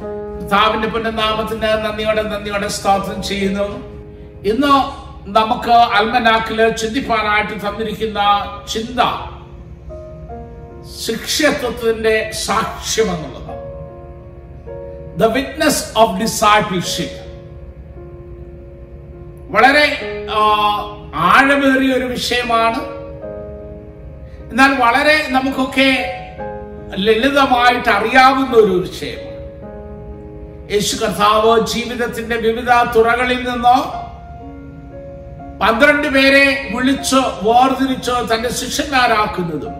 കർത്താവിന്റെ പുനർനാമത്തിന് നന്ദിയോടെ നന്ദിയോടെ സ്തോത്രം ചെയ്യുന്നു. ഇന്ന് നമുക്ക് അൽമനാക്കിൽ ചിന്തിപ്പാനായിട്ട് തന്നിരിക്കുന്ന ചിന്ത ശിക്ഷത്വത്തിന്റെ സാക്ഷ്യം എന്നുള്ളതാണ് ദ വിറ്റ്നസ് ഓഫ് ഡിസൈപ്പിൾഷിപ്പ് വളരെ ആഴമേറിയ ഒരു വിഷയമാണ്. എന്നാൽ വളരെ നമുക്കൊക്കെ ലളിതമായിട്ട് അറിയാവുന്ന ഒരു വിഷയമാണ് യേശു കർത്താവ് ജീവിതത്തിന്റെ വിവിധ തുറകളിൽ നിന്നോ പന്ത്രണ്ട് പേരെ വിളിച്ചോ വേർതിരിച്ചോ തന്റെ ശിഷ്യന്മാരാക്കുന്നതും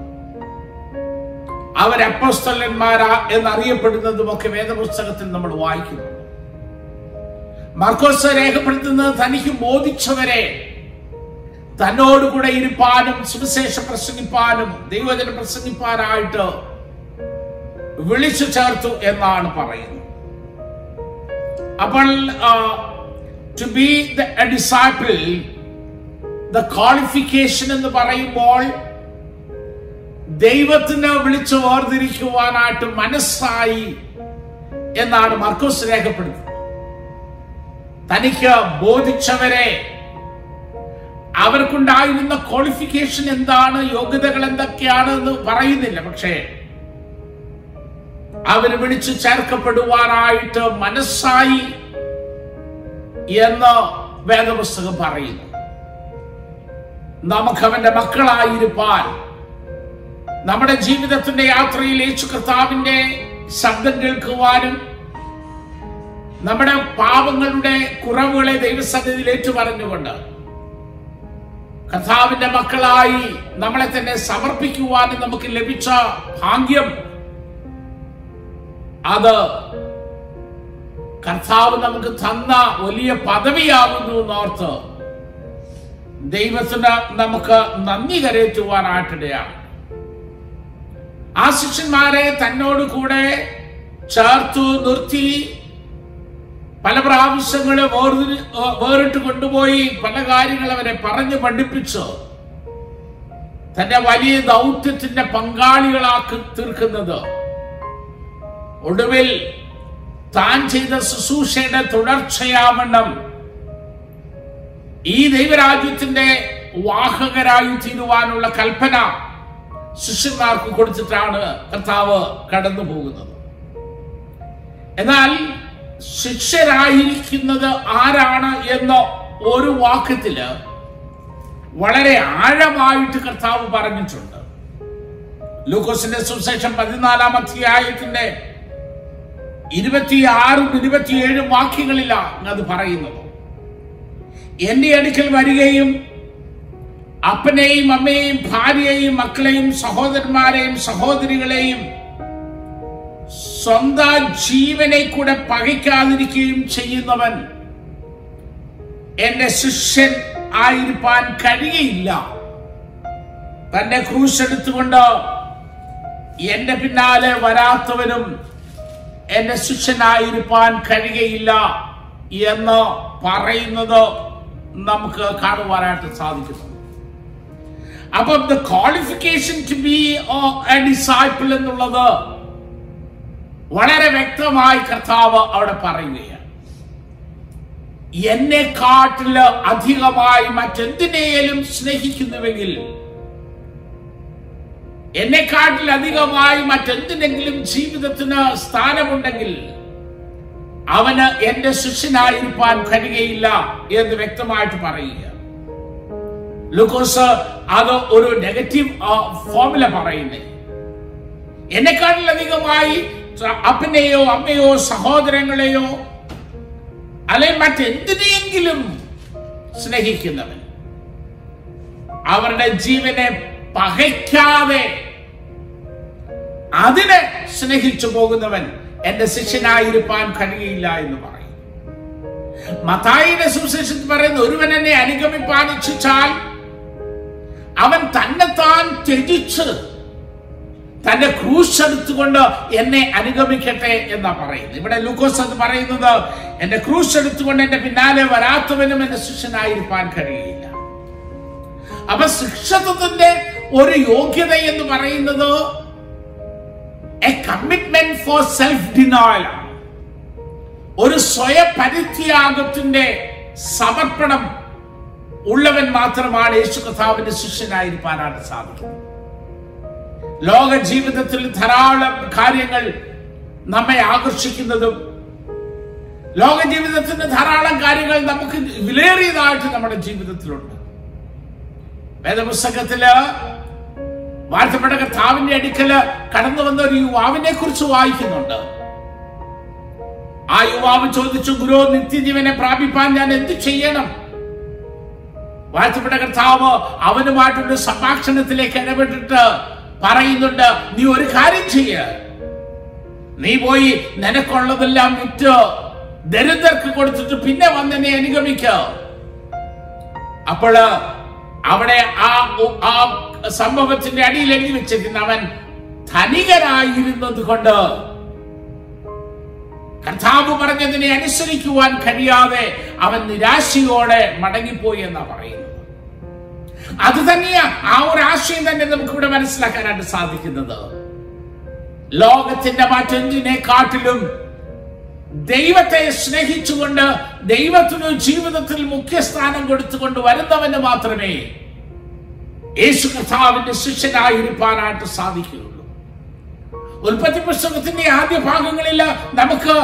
അവരപ്പസ്തലന്മാരാ എന്നറിയപ്പെടുന്നതും ഒക്കെ വേദപുസ്തകത്തിൽ നമ്മൾ വായിക്കുന്നു. മർക്കോസ് രേഖപ്പെടുത്തുന്നത് തനിക്ക് ബോധിച്ചവരെ തന്നോടുകൂടെ ഇരുപ്പാനും സുവിശേഷം പ്രസംഗിപ്പാനും ദൈവജനം പ്രസംഗിപ്പാനായിട്ട് വിളിച്ചു ചേർത്തു എന്നാണ് പറയുന്നത്. അപ്പോൾ to be the the qualification എന്ന് പറയുമ്പോൾ ദൈവത്തിന് വിളിച്ചു വേർതിരിക്കുവാനായിട്ട് മനസ്സായി എന്നാണ് മർക്കോസ് രേഖപ്പെടുത്തുന്നത്. തനിക്ക് ബോധിച്ചവരെ അവർക്കുണ്ടായിരുന്ന ക്വാളിഫിക്കേഷൻ എന്താണ് യോഗ്യതകൾ എന്തൊക്കെയാണ് എന്ന് പറയുന്നില്ല. പക്ഷേ അവർ വിളിച്ചു ചേർക്കപ്പെടുവാനായിട്ട് മനസ്സായി എന്ന് വേദപുസ്തകം പറയുന്നു. നമുക്ക് അവന്റെ മക്കളായിരിക്കാൻ നമ്മുടെ ജീവിതത്തിന്റെ യാത്രയിൽ യേശു കർത്താവിന്റെ ശബ്ദം കേൾക്കുവാനും നമ്മുടെ പാപങ്ങളുടെ കുറവുകളെ ദൈവസന്നിധിയിൽ ഏറ്റുപറഞ്ഞുകൊണ്ട് കർത്താവിന്റെ മക്കളായി നമ്മളെ തന്നെ സമർപ്പിക്കുവാനും നമുക്ക് ലഭിച്ച ഭാഗ്യം അത് കർത്താവ് നമുക്ക് തന്ന വലിയ പദവിയാകുന്നു എന്നോർത്ത് ദൈവത്തിന് നമുക്ക് നന്ദി കരയറ്റുവാനായിട്ടിടയാണ്. ആ ശിഷ്യന്മാരെ തന്നോട് കൂടെ ചേർത്തു നിർത്തി പല പ്രാവശ്യങ്ങളെ വേർതിരി വേറിട്ട് കൊണ്ടുപോയി പല കാര്യങ്ങൾ അവരെ പറഞ്ഞു പഠിപ്പിച്ചു. തന്റെ വലിയ ദൗത്യത്തിന്റെ പങ്കാളികളാക്കി തീർക്കുന്നത് ഒടുവിൽ താൻ ചെയ്ത ശുശ്രൂഷയുടെ തുടർച്ചയാവണ്ണം ഈ ദൈവരാജ്യത്തിന്റെ വാഹകരായി തീരുവാനുള്ള കൽപ്പന ശിഷ്യന്മാർക്ക് കൊടുത്തിട്ടാണ് കർത്താവ് കടന്നു പോകുന്നത്. എന്നാൽ ശിഷ്യരായിരിക്കുന്നത് ആരാണ് എന്ന ഒരു വാക്യത്തിൽ വളരെ ആഴമായിട്ട് കർത്താവ് പറഞ്ഞിട്ടുണ്ട്. ലൂക്കോസിന്റെ സുശേഷം പതിനാലാം അധ്യായത്തിന്റെ ഇരുപത്തിയാറും ഇരുപത്തിയേഴും വാക്യങ്ങളിലാണ് അത് പറയുന്നത്. എന്റെ അടുക്കൽ വരികയും അപ്പനെയും അമ്മയെയും ഭാര്യയെയും മക്കളെയും സഹോദരന്മാരെയും സഹോദരികളെയും സ്വന്തം ജീവനെ കൂടെ പകയ്ക്കാതിരിക്കുകയും ചെയ്യുന്നവൻ എന്റെ ശിഷ്യൻ ആയിരിക്കാൻ കഴിയയില്ല തന്റെ ക്രൂശ് എടുത്തുകൊണ്ട് എന്റെ പിന്നാലെ വരാത്തവനും എന്റെ ശിഷ്യനായിരിക്കാൻ കഴിയയില്ല എന്ന് പറയുന്നത് നമുക്ക് കാണുവാനായിട്ട് സാധിക്കുന്നു. അപ്പം the qualification to be disciple എന്നുള്ളത് വളരെ വ്യക്തമായി കർത്താവ് അവിടെ പറയുകയാണ്. എന്നെ കാട്ടിൽ അധികമായി മറ്റെന്തിനേലും സ്നേഹിക്കുന്നുവെങ്കിൽ എന്നെക്കാട്ടിൽ അധികമായി മറ്റെന്തിനെങ്കിലും ജീവിതത്തിന് സ്ഥാനമുണ്ടെങ്കിൽ അവന് എന്റെ ശിഷ്യനായിരിക്കാൻ കഴിയുകയില്ല എന്ന് വ്യക്തമായിട്ട് പറയുക. ലൂക്കോസ് അത് ഒരു നെഗറ്റീവ് ഫോർമുല പറയുന്നേ. എന്നെക്കാട്ടിലധികമായി അപ്പനെയോ അമ്മയോ സഹോദരങ്ങളെയോ അല്ലെങ്കിൽ മറ്റെന്തിനെങ്കിലും സ്നേഹിക്കുന്നവൻ അവരുടെ ജീവനെ പകയ്ക്കാതെ അതിനെ സ്നേഹിച്ചു പോകുന്നവൻ എന്റെ ശിഷ്യനായിരിക്കാൻ കഴിയില്ല എന്ന് പറയും മതായിയുടെ സുവിശേഷത്തിൽ പറയുന്ന ഒരുവൻ എന്നെ അനുഗമിപ്പാൻ ഇച്ഛിച്ചാൽ അവൻ തന്നെത്താൻ ത്യജിച്ച് തന്റെ ക്രൂശെടുത്തുകൊണ്ട് എന്നെ അനുഗമിക്കട്ടെ എന്നാ പറയുന്നത് ഇവിടെ ലൂക്കോസ് എന്ന് പറയുന്നത് എന്റെ ക്രൂശ് എടുത്തുകൊണ്ട് എന്റെ പിന്നാലെ വരാത്തവനും എന്റെ ശിഷ്യനായിരിക്കാൻ കഴിയില്ല. അപ്പൊ ശിക്ഷത്വത്തിന്റെ ഒരു യോഗ്യത എന്ന് പറയുന്നത് a commitment for self denial ഒരു സ്വയപരിത്യാഗത്തിന്റെ സമർപ്പണം ഉള്ളവൻ മാത്രമാണ് യേശു കഥാവിന്റെ ശിഷ്യനായിരിക്കാനാണ് സാധിക്കുന്നത് ലോക ജീവിതത്തിൽ ധാരാളം കാര്യങ്ങൾ നമ്മെ ആകർഷിക്കുന്നതും ലോക ജീവിതത്തിന്റെ ധാരാളം കാര്യങ്ങൾ നമുക്ക് വിലേറിയതായിട്ട് നമ്മുടെ ജീവിതത്തിലുണ്ട്. വേദപുസ്തകത്തിൽ വാഴ്ത്തപ്പെട്ട കർത്താവിന്റെ അടുക്കൽ കടന്നു വന്ന ഒരു യുവാവിനെ കുറിച്ച് വായിക്കുന്നുണ്ട്. ആ യുവാവ് ചോദിച്ചു ഗുരു നിത്യജീവനെ പ്രാപിപ്പാൻ ഞാൻ എന്ത് ചെയ്യണം? വാഴ്ത്തപ്പെട്ട കർത്താവ് അവനുമായിട്ടൊരു സംഭാഷണത്തിലേക്ക് ഇടപെട്ടിട്ട് പറയുന്നുണ്ട് നീ ഒരു കാര്യം ചെയ്യ. നീ പോയി നിനക്കുള്ളതെല്ലാം വിറ്റ് ദരിദ്രർക്ക് കൊടുത്തിട്ട് പിന്നെ വന്നെന്നെ അനുഗമിക്ക. അപ്പോൾ അവിടെ ആ സംഭവത്തിന്റെ അടിയിൽ എഴുതി വെച്ചിരിക്കുന്ന അവൻ ധനികനായിരുന്നത് കൊണ്ട് കർത്താവ് പറഞ്ഞതിനെ അനുസരിക്കുവാൻ കഴിയാതെ അവൻ നിരാശയോടെ മടങ്ങിപ്പോയി എന്നാ പറയുന്നത്. അത് തന്നെയാ ആ ഒരു ആശയം തന്നെ നമുക്ക് ഇവിടെ മനസ്സിലാക്കാനായിട്ട് സാധിക്കുന്നത്. ലോകത്തിന്റെ മറ്റെന്തിനെക്കാട്ടിലും ദൈവത്തെ സ്നേഹിച്ചുകൊണ്ട് ദൈവത്തിനു ജീവിതത്തിൽ മുഖ്യസ്ഥാനം കൊടുത്തുകൊണ്ട് വരുന്നവന് മാത്രമേ യേശു കർത്താവിന്റെ ശിഷ്യനായിരിക്കാനായിട്ട് സാധിക്കുകയുള്ളൂ. ഉൽപ്പത്തി പുസ്തകത്തിന്റെ ആദ്യ ഭാഗങ്ങളിൽ നമുക്ക്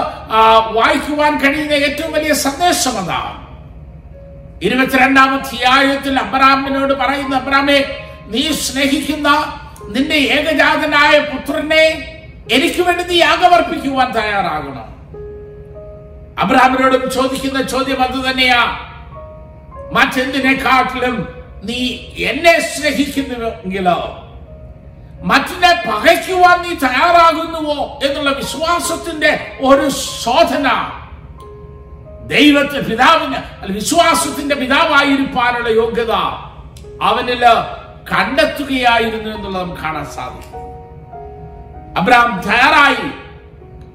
വായിക്കുവാൻ കഴിയുന്ന ഏറ്റവും വലിയ സന്ദേശം അതാണ് ഇരുപത്തിരണ്ടാം അധ്യായത്തിൽ അബ്രാമിനോട് പറയുന്ന അബ്രാമെ നീ സ്നേഹിക്കുന്ന നിന്റെ ഏകജാതനായ പുത്രനെ എനിക്ക് വേണ്ടി നീ യാഗമർപ്പിക്കുവാൻ തയ്യാറാകണം. അബ്രാമിനോടും ചോദിക്കുന്ന ചോദ്യം അത് തന്നെയാ. മറ്റെന്തിനെക്കാട്ടിലും നീ എന്നെ സ്നേഹിക്കുന്നുവെങ്കിലോ മറ്റിനെ പകയ്ക്കുവാൻ നീ തയ്യാറാകുന്നുവോ എന്നുള്ള വിശ്വാസത്തിന്റെ ഒരു ശോധന ദൈവത്തെ പിതാവിന് വിശ്വാസത്തിന്റെ പിതാവായിരിക്കാനുള്ള യോഗ്യത അവനിൽ കണ്ടെത്തുകയായിരുന്നു എന്നുള്ളത് നമുക്ക് കാണാൻ സാധിക്കും. അബ്രാം തയ്യാറായി.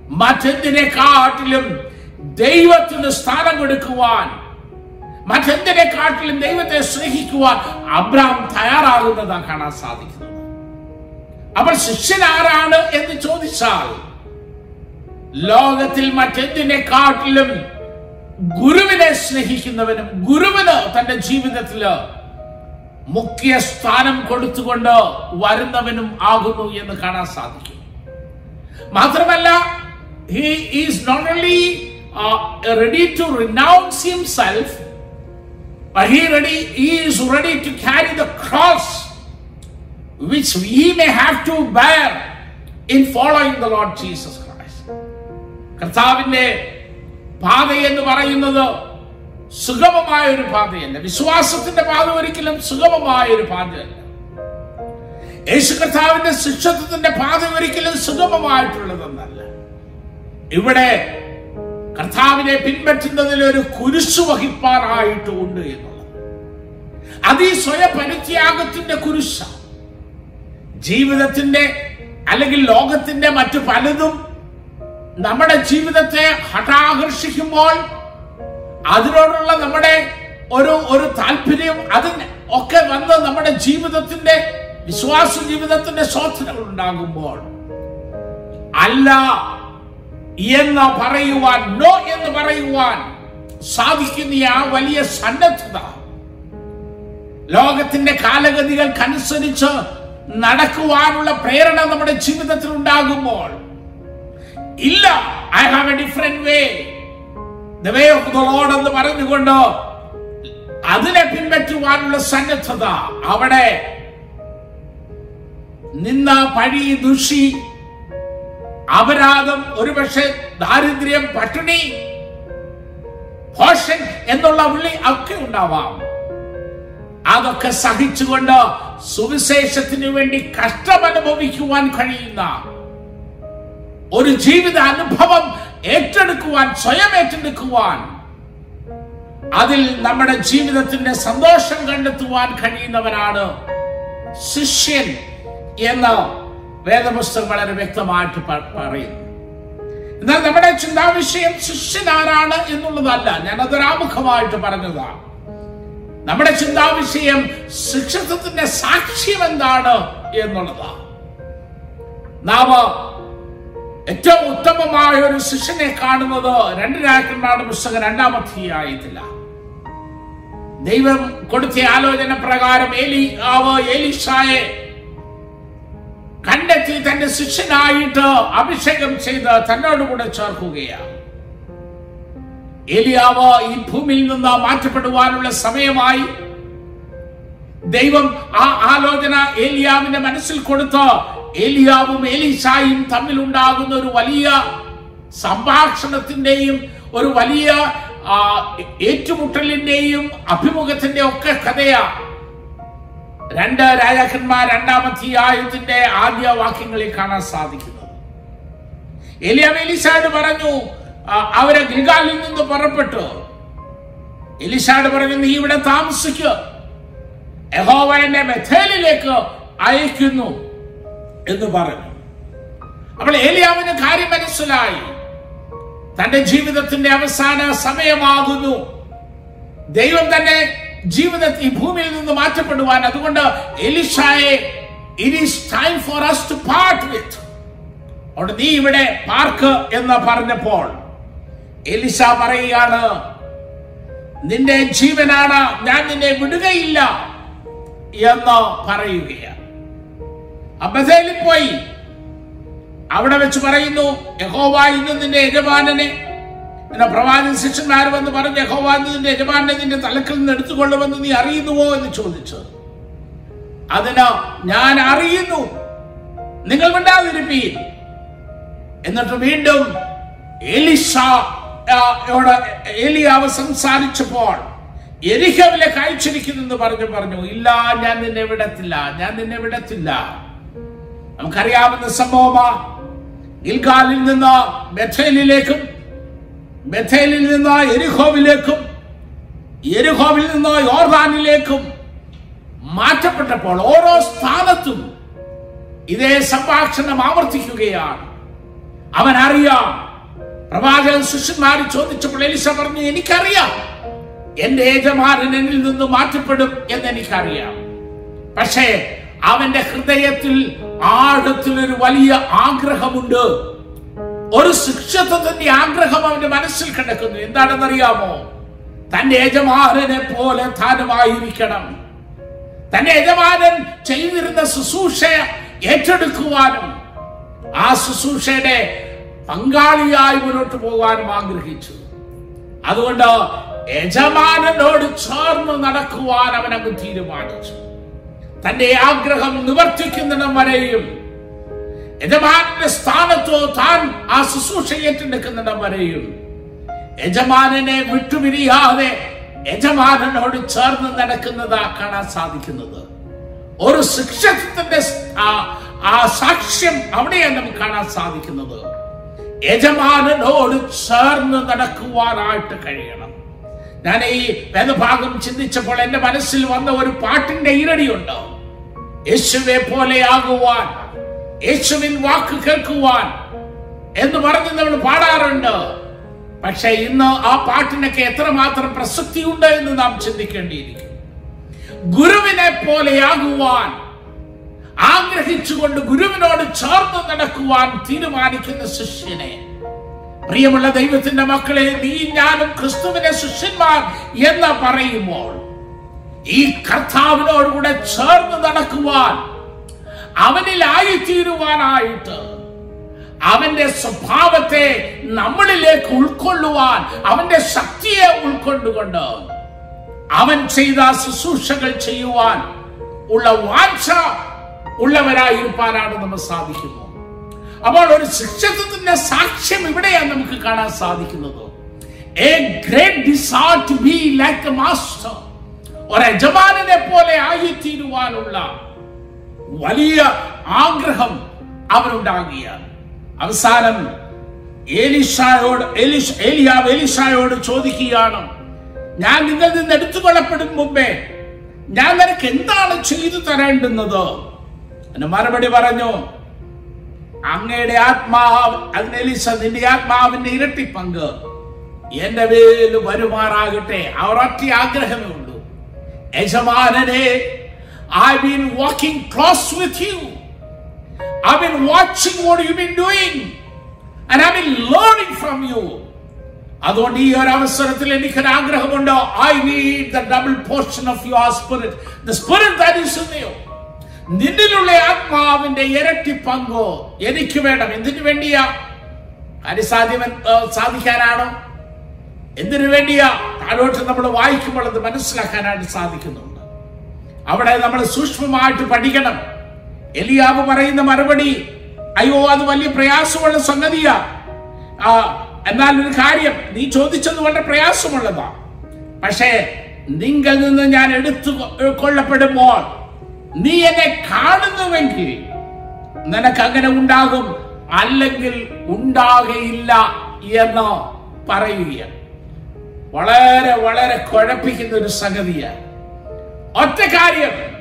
മറ്റെന്തിനെക്കാട്ടിലും ദൈവത്തിന് സ്ഥാനം കൊടുക്കുവാൻ മറ്റെന്തിനെക്കാട്ടിലും ദൈവത്തെ സ്നേഹിക്കുവാൻ അബ്രാം തയ്യാറാകുന്നതാണ് കാണാൻ സാധിക്കുന്നത്? അപ്പോൾ ശിഷ്യൻ ആരാണ് എന്ന് ചോദിച്ചാൽ ലോകത്തിൽ മറ്റെന്തിനെക്കാട്ടിലും ഗുരുവിനെ സ്നേഹിക്കുന്നവനും ഗുരുവിന് തന്റെ ജീവിതത്തിൽ മുഖ്യ സ്ഥാനം കൊടുത്തുകൊണ്ട് വരുന്നവനും ആകുന്നു എന്ന് കാണാൻ സാധിക്കും മാത്രമല്ല he is not only uh, ready to renounce but he ready he is ready to carry the cross which he may have to bear in following the Lord Jesus Christ. കർത്താവിന്റെ പാത എന്ന് പറയുന്നത് സുഗമമായ ഒരു പാതയല്ല വിശ്വാസത്തിന്റെ പാത ഒരിക്കലും സുഗമമായ ഒരു പാതയല്ല യേശു കർത്താവിന്റെ ശിക്ഷത്വത്തിന്റെ പാത ഒരിക്കലും സുഗമമായിട്ടുള്ളതെന്നല്ല. ഇവിടെ കർത്താവിനെ പിൻപറ്റുന്നതിൽ ഒരു കുരിശു വഹിപ്പാറായിട്ടുണ്ട് എന്നുള്ളത്. അത് ഈ സ്വയപരിത്യാഗത്തിന്റെ കുരിശാണ് ജീവിതത്തിന്റെ അല്ലെങ്കിൽ ലോകത്തിന്റെ മറ്റു പലതും നമ്മുടെ ജീവിതത്തെ ഹഠാകർഷിക്കുമ്പോൾ അതിനോടുള്ള നമ്മുടെ ഒരു ഒരു താല്പര്യം അതിന് ഒക്കെ വന്ന് നമ്മുടെ ജീവിതത്തിന്റെ വിശ്വാസ ജീവിതത്തിന്റെ ശോധനകൾ ഉണ്ടാകുമ്പോൾ അല്ല എന്ന് പറയുവാൻ നോ എന്ന് പറയുവാൻ സാധിക്കുന്ന ആ വലിയ സന്നദ്ധത. ലോകത്തിന്റെ കാലഗതികൾക്കനുസരിച്ച് നടക്കുവാനുള്ള പ്രേരണ നമ്മുടെ ജീവിതത്തിൽ ഉണ്ടാകുമ്പോൾ ഇല്ല I have a different way the way of the Lord എന്ന് പറഞ്ഞുകൊണ്ട് അതിനെ പിൻപറ്റുവാനുള്ള സന്നദ്ധത അവിടെ. നിന്ന പഴി ദുഷി അപരാധം ഒരുപക്ഷെ ദാരിദ്ര്യം പട്ടിണി ഭോഷൻ എന്നുള്ള ഉള്ളി ഒക്കെ ഉണ്ടാവാം. അതൊക്കെ സഹിച്ചുകൊണ്ട് സുവിശേഷത്തിന് വേണ്ടി കഷ്ടം അനുഭവിക്കുവാൻ കഴിയുന്ന ഒരു ജീവിത അനുഭവം ഏറ്റെടുക്കുവാൻ സ്വയം ഏറ്റെടുക്കുവാൻ അതിൽ നമ്മുടെ ജീവിതത്തിന്റെ സന്തോഷം കണ്ടെത്തുവാൻ കഴിയുന്നവരാണ് ശിഷ്യൻ എന്ന് വേദപുസ്തകം വളരെ വ്യക്തമായിട്ട് പറയുന്നു. എന്നാൽ നമ്മുടെ ചിന്താവിഷയം വിഷയം ശിഷ്യനാരാണ് എന്നുള്ളതല്ല. ഞാൻ അതൊരാമുഖമായിട്ട് പറഞ്ഞതാണ് നമ്മുടെ ചിന്താവിഷയം ശിക്ഷത്വത്തിന്റെ സാക്ഷ്യം എന്താണ് എന്നുള്ളതാണ് നാം ഏറ്റവും ഉത്തമമായ ഒരു ശിഷ്യനെ കാണുന്നത് രണ്ട് രാജ്യങ്ങളുടെ പുസ്തകം രണ്ടാമധ്യായത്തില്ല ദൈവം കൊടുത്ത ആലോചന പ്രകാരം ഏലി ആവ് ഏലിഷായെ കണ്ടെത്തി തന്റെ ശിഷ്യനായിട്ട് അഭിഷേകം ചെയ്ത് തന്നോട് കൂടെ ചേർക്കുകയാണ്. ഏലിയാവ് ഈ ഭൂമിയിൽ നിന്ന് മാറ്റപ്പെടുവാനുള്ള സമയമായി ദൈവം ആ ആലോചന ഏലിയാവിന്റെ മനസ്സിൽ കൊടുത്ത് ഏലിയാവും ഏലിശായും തമ്മിൽ ഉണ്ടാകുന്ന ഒരു വലിയ സംഭാഷണത്തിന്റെയും ഒരു വലിയ ഏറ്റുമുട്ടലിന്റെയും അഭിമുഖത്തിന്റെ ഒക്കെ കഥയാ രണ്ട് രാജാക്കന്മാർ രണ്ടാമത്തെ ആയുധത്തിന്റെ ആദ്യ വാക്യങ്ങളിൽ കാണാൻ സാധിക്കുന്നത്. എലിയാവ് എലിശായോട് പറഞ്ഞു അവരെ ഗിൽഗാലിൽ നിന്ന് പുറപ്പെട്ടു. എലിസാഡ് പറഞ്ഞു നീ ഇവിടെ താമസിക്കുക യഹോവ എന്നെ ബഥേലിലേക്ക് അയക്കുന്നു. എന്ന് പറഞ്ഞു. അപ്പോൾ ഏലിയാവിന് കാര്യം മനസ്സിലായി. തന്റെ ജീവിതത്തിന്റെ അവസാന സമയമാകുന്നു. ദൈവം തന്നെ ജീവിതത്തിൽ ഈ ഭൂമിയിൽ നിന്ന് മാറ്റപ്പെടുവാൻ അതുകൊണ്ട് എലിഷായെ it time for us to part with അവിടെ നീ ഇവിടെ പാർക്ക് എന്ന് പറഞ്ഞപ്പോൾ എലിസ പറയുകയാണ് നിന്റെ ജീവനാണ് ഞാൻ നിന്നെ വിടുകയില്ല എന്ന് പറയുകയാണ്. അബദ്ധയിൽ പോയി. അവിടെ വെച്ച് പറയുന്നു യഹോവ ഇന്ന് നിന്റെ യജമാനനെ എന്ന പ്രവാചക ശിഷ്യന്മാർ വന്ന് പറഞ്ഞ യഹോവ ഇന്ന് യജമാനെ നിന്റെ തലക്കിൽ നിന്ന് എടുത്തുകൊള്ളുമെന്ന് നീ അറിയുന്നുവോ? എന്ന് ചോദിച്ചു. അതിന് ഞാൻ അറിയുന്നു. നിങ്ങൾ മിണ്ടാതിരിപ്പീൻ. എന്നിട്ട് വീണ്ടും എലിഷയോട് എലിയാവ് സംസാരിച്ചപ്പോൾ എരിഹവിലെ കാഴ്ചരിക്കുന്നെന്ന് പറഞ്ഞു പറഞ്ഞു ഇല്ല ഞാൻ നിന്നെ വിടത്തില്ല ഞാൻ നിന്നെ വിടത്തില്ല. നമുക്കറിയാവുന്ന സംഭവമാ. ഗിൽഗാലിൽ നിന്ന് ബഥേലിലേക്കും ബഥേലിൽ നിന്ന് എരിഹോവിലേക്കും എരിഹോവിൽ നിന്ന് യോർദാനിലേക്കും മാറ്റപ്പെട്ടപ്പോൾ ഓരോ സ്ഥാനത്തും ഇതേ സംഭാഷണം ആവർത്തിക്കുകയാണ്. അവൻ അറിയാം പ്രവാചകൻ ശിഷ്യന്മാർ ചോദിച്ചപ്പോൾ എലിസ പറഞ്ഞു എനിക്കറിയാം. എന്റെ യജമാനൻ എന്നിൽ നിന്ന് മാറ്റപ്പെടും എന്ന് എനിക്കറിയാം പക്ഷേ അവന്റെ ഹൃദയത്തിൽ ആഴത്തിൽ ഒരു വലിയ ആഗ്രഹമുണ്ട്. ഒരു ശിക്ഷത്വത്തിന്റെ ആഗ്രഹം അവന്റെ മനസ്സിൽ കിടക്കുന്നു. എന്താണെന്നറിയാമോ? തന്റെ യജമാനനെ പോലെ താനുമായിരിക്കണം തന്റെ യജമാനൻ ചെയ്തിരുന്ന ശുശ്രൂഷ ഏറ്റെടുക്കുവാനും ആ ശുശ്രൂഷയുടെ പങ്കാളിയായി മുന്നോട്ട് പോകാനും ആഗ്രഹിച്ചു. അതുകൊണ്ട് യജമാനനോട് ചേർന്ന് നടക്കുവാൻ അവൻ അങ്ങ് തീരുമാനിച്ചു. തന്റെ ആഗ്രഹം നിവർത്തിക്കുന്നിടം വരെയും യജമാനന്റെ സ്ഥാനത്തോ താൻ ആ ശുശ്രൂഷ നിൽക്കുന്നിടം വരെയും യജമാനനെ വിട്ടുപിരിയാതെ യജമാനനോട് ചേർന്ന് നടക്കുന്നതാ കാണാൻ സാധിക്കുന്നത്. ഒരു ശിക്ഷത്തിന്റെ ആ സാക്ഷ്യം അവിടെയാണ് നമുക്ക് കാണാൻ സാധിക്കുന്നത്. യജമാനനോട് ചേർന്ന് നടക്കുവാനായിട്ട് കഴിയണം. ഞാൻ ഈ വേദഭാഗം ചിന്തിച്ചപ്പോൾ എന്റെ മനസ്സിൽ വന്ന ഒരു പാട്ടിന്റെ ഇരടിയുണ്ട് യേശുവെ പോലെയാകുവാൻ യേശുവിൻ വാക്ക് കേൾക്കുവാൻ എന്ന് പറഞ്ഞ് നമ്മൾ പാടാറുണ്ട്. പക്ഷെ ഇന്ന് ആ പാട്ടിനൊക്കെ എത്രമാത്രം പ്രസക്തിയുണ്ട് എന്ന് നാം ചിന്തിക്കേണ്ടിയിരിക്കും ഗുരുവിനെ പോലെയാകുവാൻ ആഗ്രഹിച്ചുകൊണ്ട് ഗുരുവിനോട് ചേർന്ന് നടക്കുവാൻ തീരുമാനിക്കുന്ന ശിഷ്യനെ. പ്രിയമുള്ള ദൈവത്തിന്റെ മക്കളെ നീ ഞാനും ക്രിസ്തുവിനെ ശിഷ്യന്മാർ എന്ന് പറയുമ്പോൾ ഈ കർത്താവിനോടുകൂടെ ചേർന്ന് നടക്കുവാൻ അവനിലായിത്തീരുവാനായിട്ട് അവന്റെ സ്വഭാവത്തെ നമ്മളിലേക്ക് ഉൾക്കൊള്ളുവാൻ അവന്റെ ശക്തിയെ ഉൾക്കൊണ്ടുകൊണ്ട് അവൻ ചെയ്ത ശുശ്രൂഷകൾ ചെയ്യുവാൻ ഉള്ള വാഞ്ച ഉള്ളവരായിരിക്കാനാണ് നമ്മൾ സാധിക്കുന്നത്. അപ്പോൾ ഒരു ശിക്ഷത്വത്തിന്റെ സാക്ഷ്യം ഇവിടെയാണ് നമുക്ക് കാണാൻ സാധിക്കുന്നത്. A great be like master ഒരു യജമാനെ പോലെ ആയിത്തീരുവാനുള്ള വലിയ ആഗ്രഹം അവനുണ്ടാകിയാണ് അവസാനം ഏലിഷായോട് എലിഷ ഏലിയാവ് എലിഷായോട് ചോദിക്കുകയാണ് ഞാൻ നിങ്ങൾ നിന്ന് എടുത്തു കൊള്ളപ്പെടും മുമ്പേ ഞാൻ നിനക്ക് എന്താണ് ചെയ്തു തരേണ്ടുന്നത്? എന്നെ മറുപടി പറഞ്ഞു അങ്ങയുടെ ആത്മാവ് അതിന് എലിസ നിന്റെ ആത്മാവിന്റെ ഇരട്ടി പങ്ക് എന്റെ പേര് വരുമാറാകട്ടെ അവർ ഒറ്റ ആഗ്രഹമേ ഉള്ളൂ. യജമാനനെ I been walking close with you. I've been watching what you've been doing. And I've been learning from you. അതുകൊണ്ട് ഈ ഒരു അവസരത്തിൽ എനിക്കൊരു ആഗ്രഹമുണ്ട്. I need the double portion of your spirit the spirit that is in you നിന്നിലുള്ള ആത്മാവിന്റെ ഇരട്ടി പങ്കോ എനിക്ക് വേണം. എന്തിനു വേണ്ടിയാ? കാര്യം സാധ്യം സാധിക്കാനാണോ? എന്തിനു വേണ്ടിയാ? താഴോട്ട് നമ്മൾ വായിക്കുമ്പോൾ അത് മനസ്സിലാക്കാനായിട്ട് സാധിക്കുന്നുണ്ട് അവിടെ നമ്മൾ സൂക്ഷ്മമായിട്ട് പഠിക്കണം. എലിയാവ് പറയുന്ന മറുപടി അയ്യോ അത് വലിയ പ്രയാസമുള്ള സംഗതിയാ. എന്നാൽ ഒരു കാര്യം നീ ചോദിച്ചത് വളരെ പ്രയാസമുള്ളതാ. പക്ഷേ നിങ്ങൾ നിന്ന് ഞാൻ എടുത്തു കൊള്ളപ്പെടുമ്പോൾ നീ എന്നെ കാണുന്നുവെങ്കിൽ നിനക്ക് അങ്ങനെ ഉണ്ടാകും അല്ലെങ്കിൽ ഉണ്ടാകയില്ല എന്ന് പറയുകയാണ്. വളരെ വളരെ കുഴപ്പിക്കുന്ന ഒരു സംഗതിയാണ്. ഒറ്റ കാര്യം.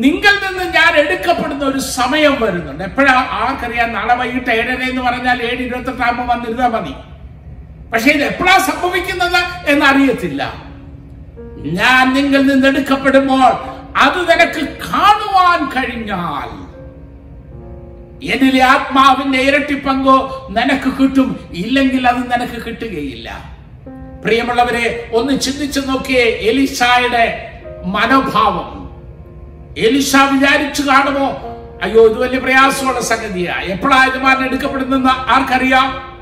നിങ്ങൾ നിന്ന് ഞാൻ എടുക്കപ്പെടുന്ന ഒരു സമയം വരുന്നുണ്ട്. എപ്പോഴാ? ആർക്കറിയാം? നാളെ വൈകിട്ട് ഏഴര എന്ന് പറഞ്ഞാൽ ഏഴ് ഇരുപത്തെട്ടാകുമ്പോൾ വന്നിരുന്നാൽ മതി. പക്ഷെ ഇത് എപ്പോഴാ സംഭവിക്കുന്നത് എന്നറിയത്തില്ല. ഞാൻ നിങ്ങൾ നിന്ന് എടുക്കപ്പെടുമ്പോൾ അത് നിനക്ക് കാണുവാൻ കഴിഞ്ഞാൽ എന്നിലെ ആത്മാവിന്റെ ഇരട്ടി പങ്കോ നിനക്ക് കിട്ടും. ഇല്ലെങ്കിൽ അത് നിനക്ക് കിട്ടുകയില്ല. പ്രിയമുള്ളവരെ ഒന്ന് ചിന്തിച്ചു നോക്കിയേ എലിശായുടെ മനോഭാവം. എലിശ വിചാരിച്ചു കാണുമോ? അയ്യോ ഇത് വലിയ പ്രയാസമുള്ള സംഗതിയാ. എപ്പോഴാ യജമാൻ എടുക്കപ്പെടുന്നെന്ന് ആർക്കറിയാം?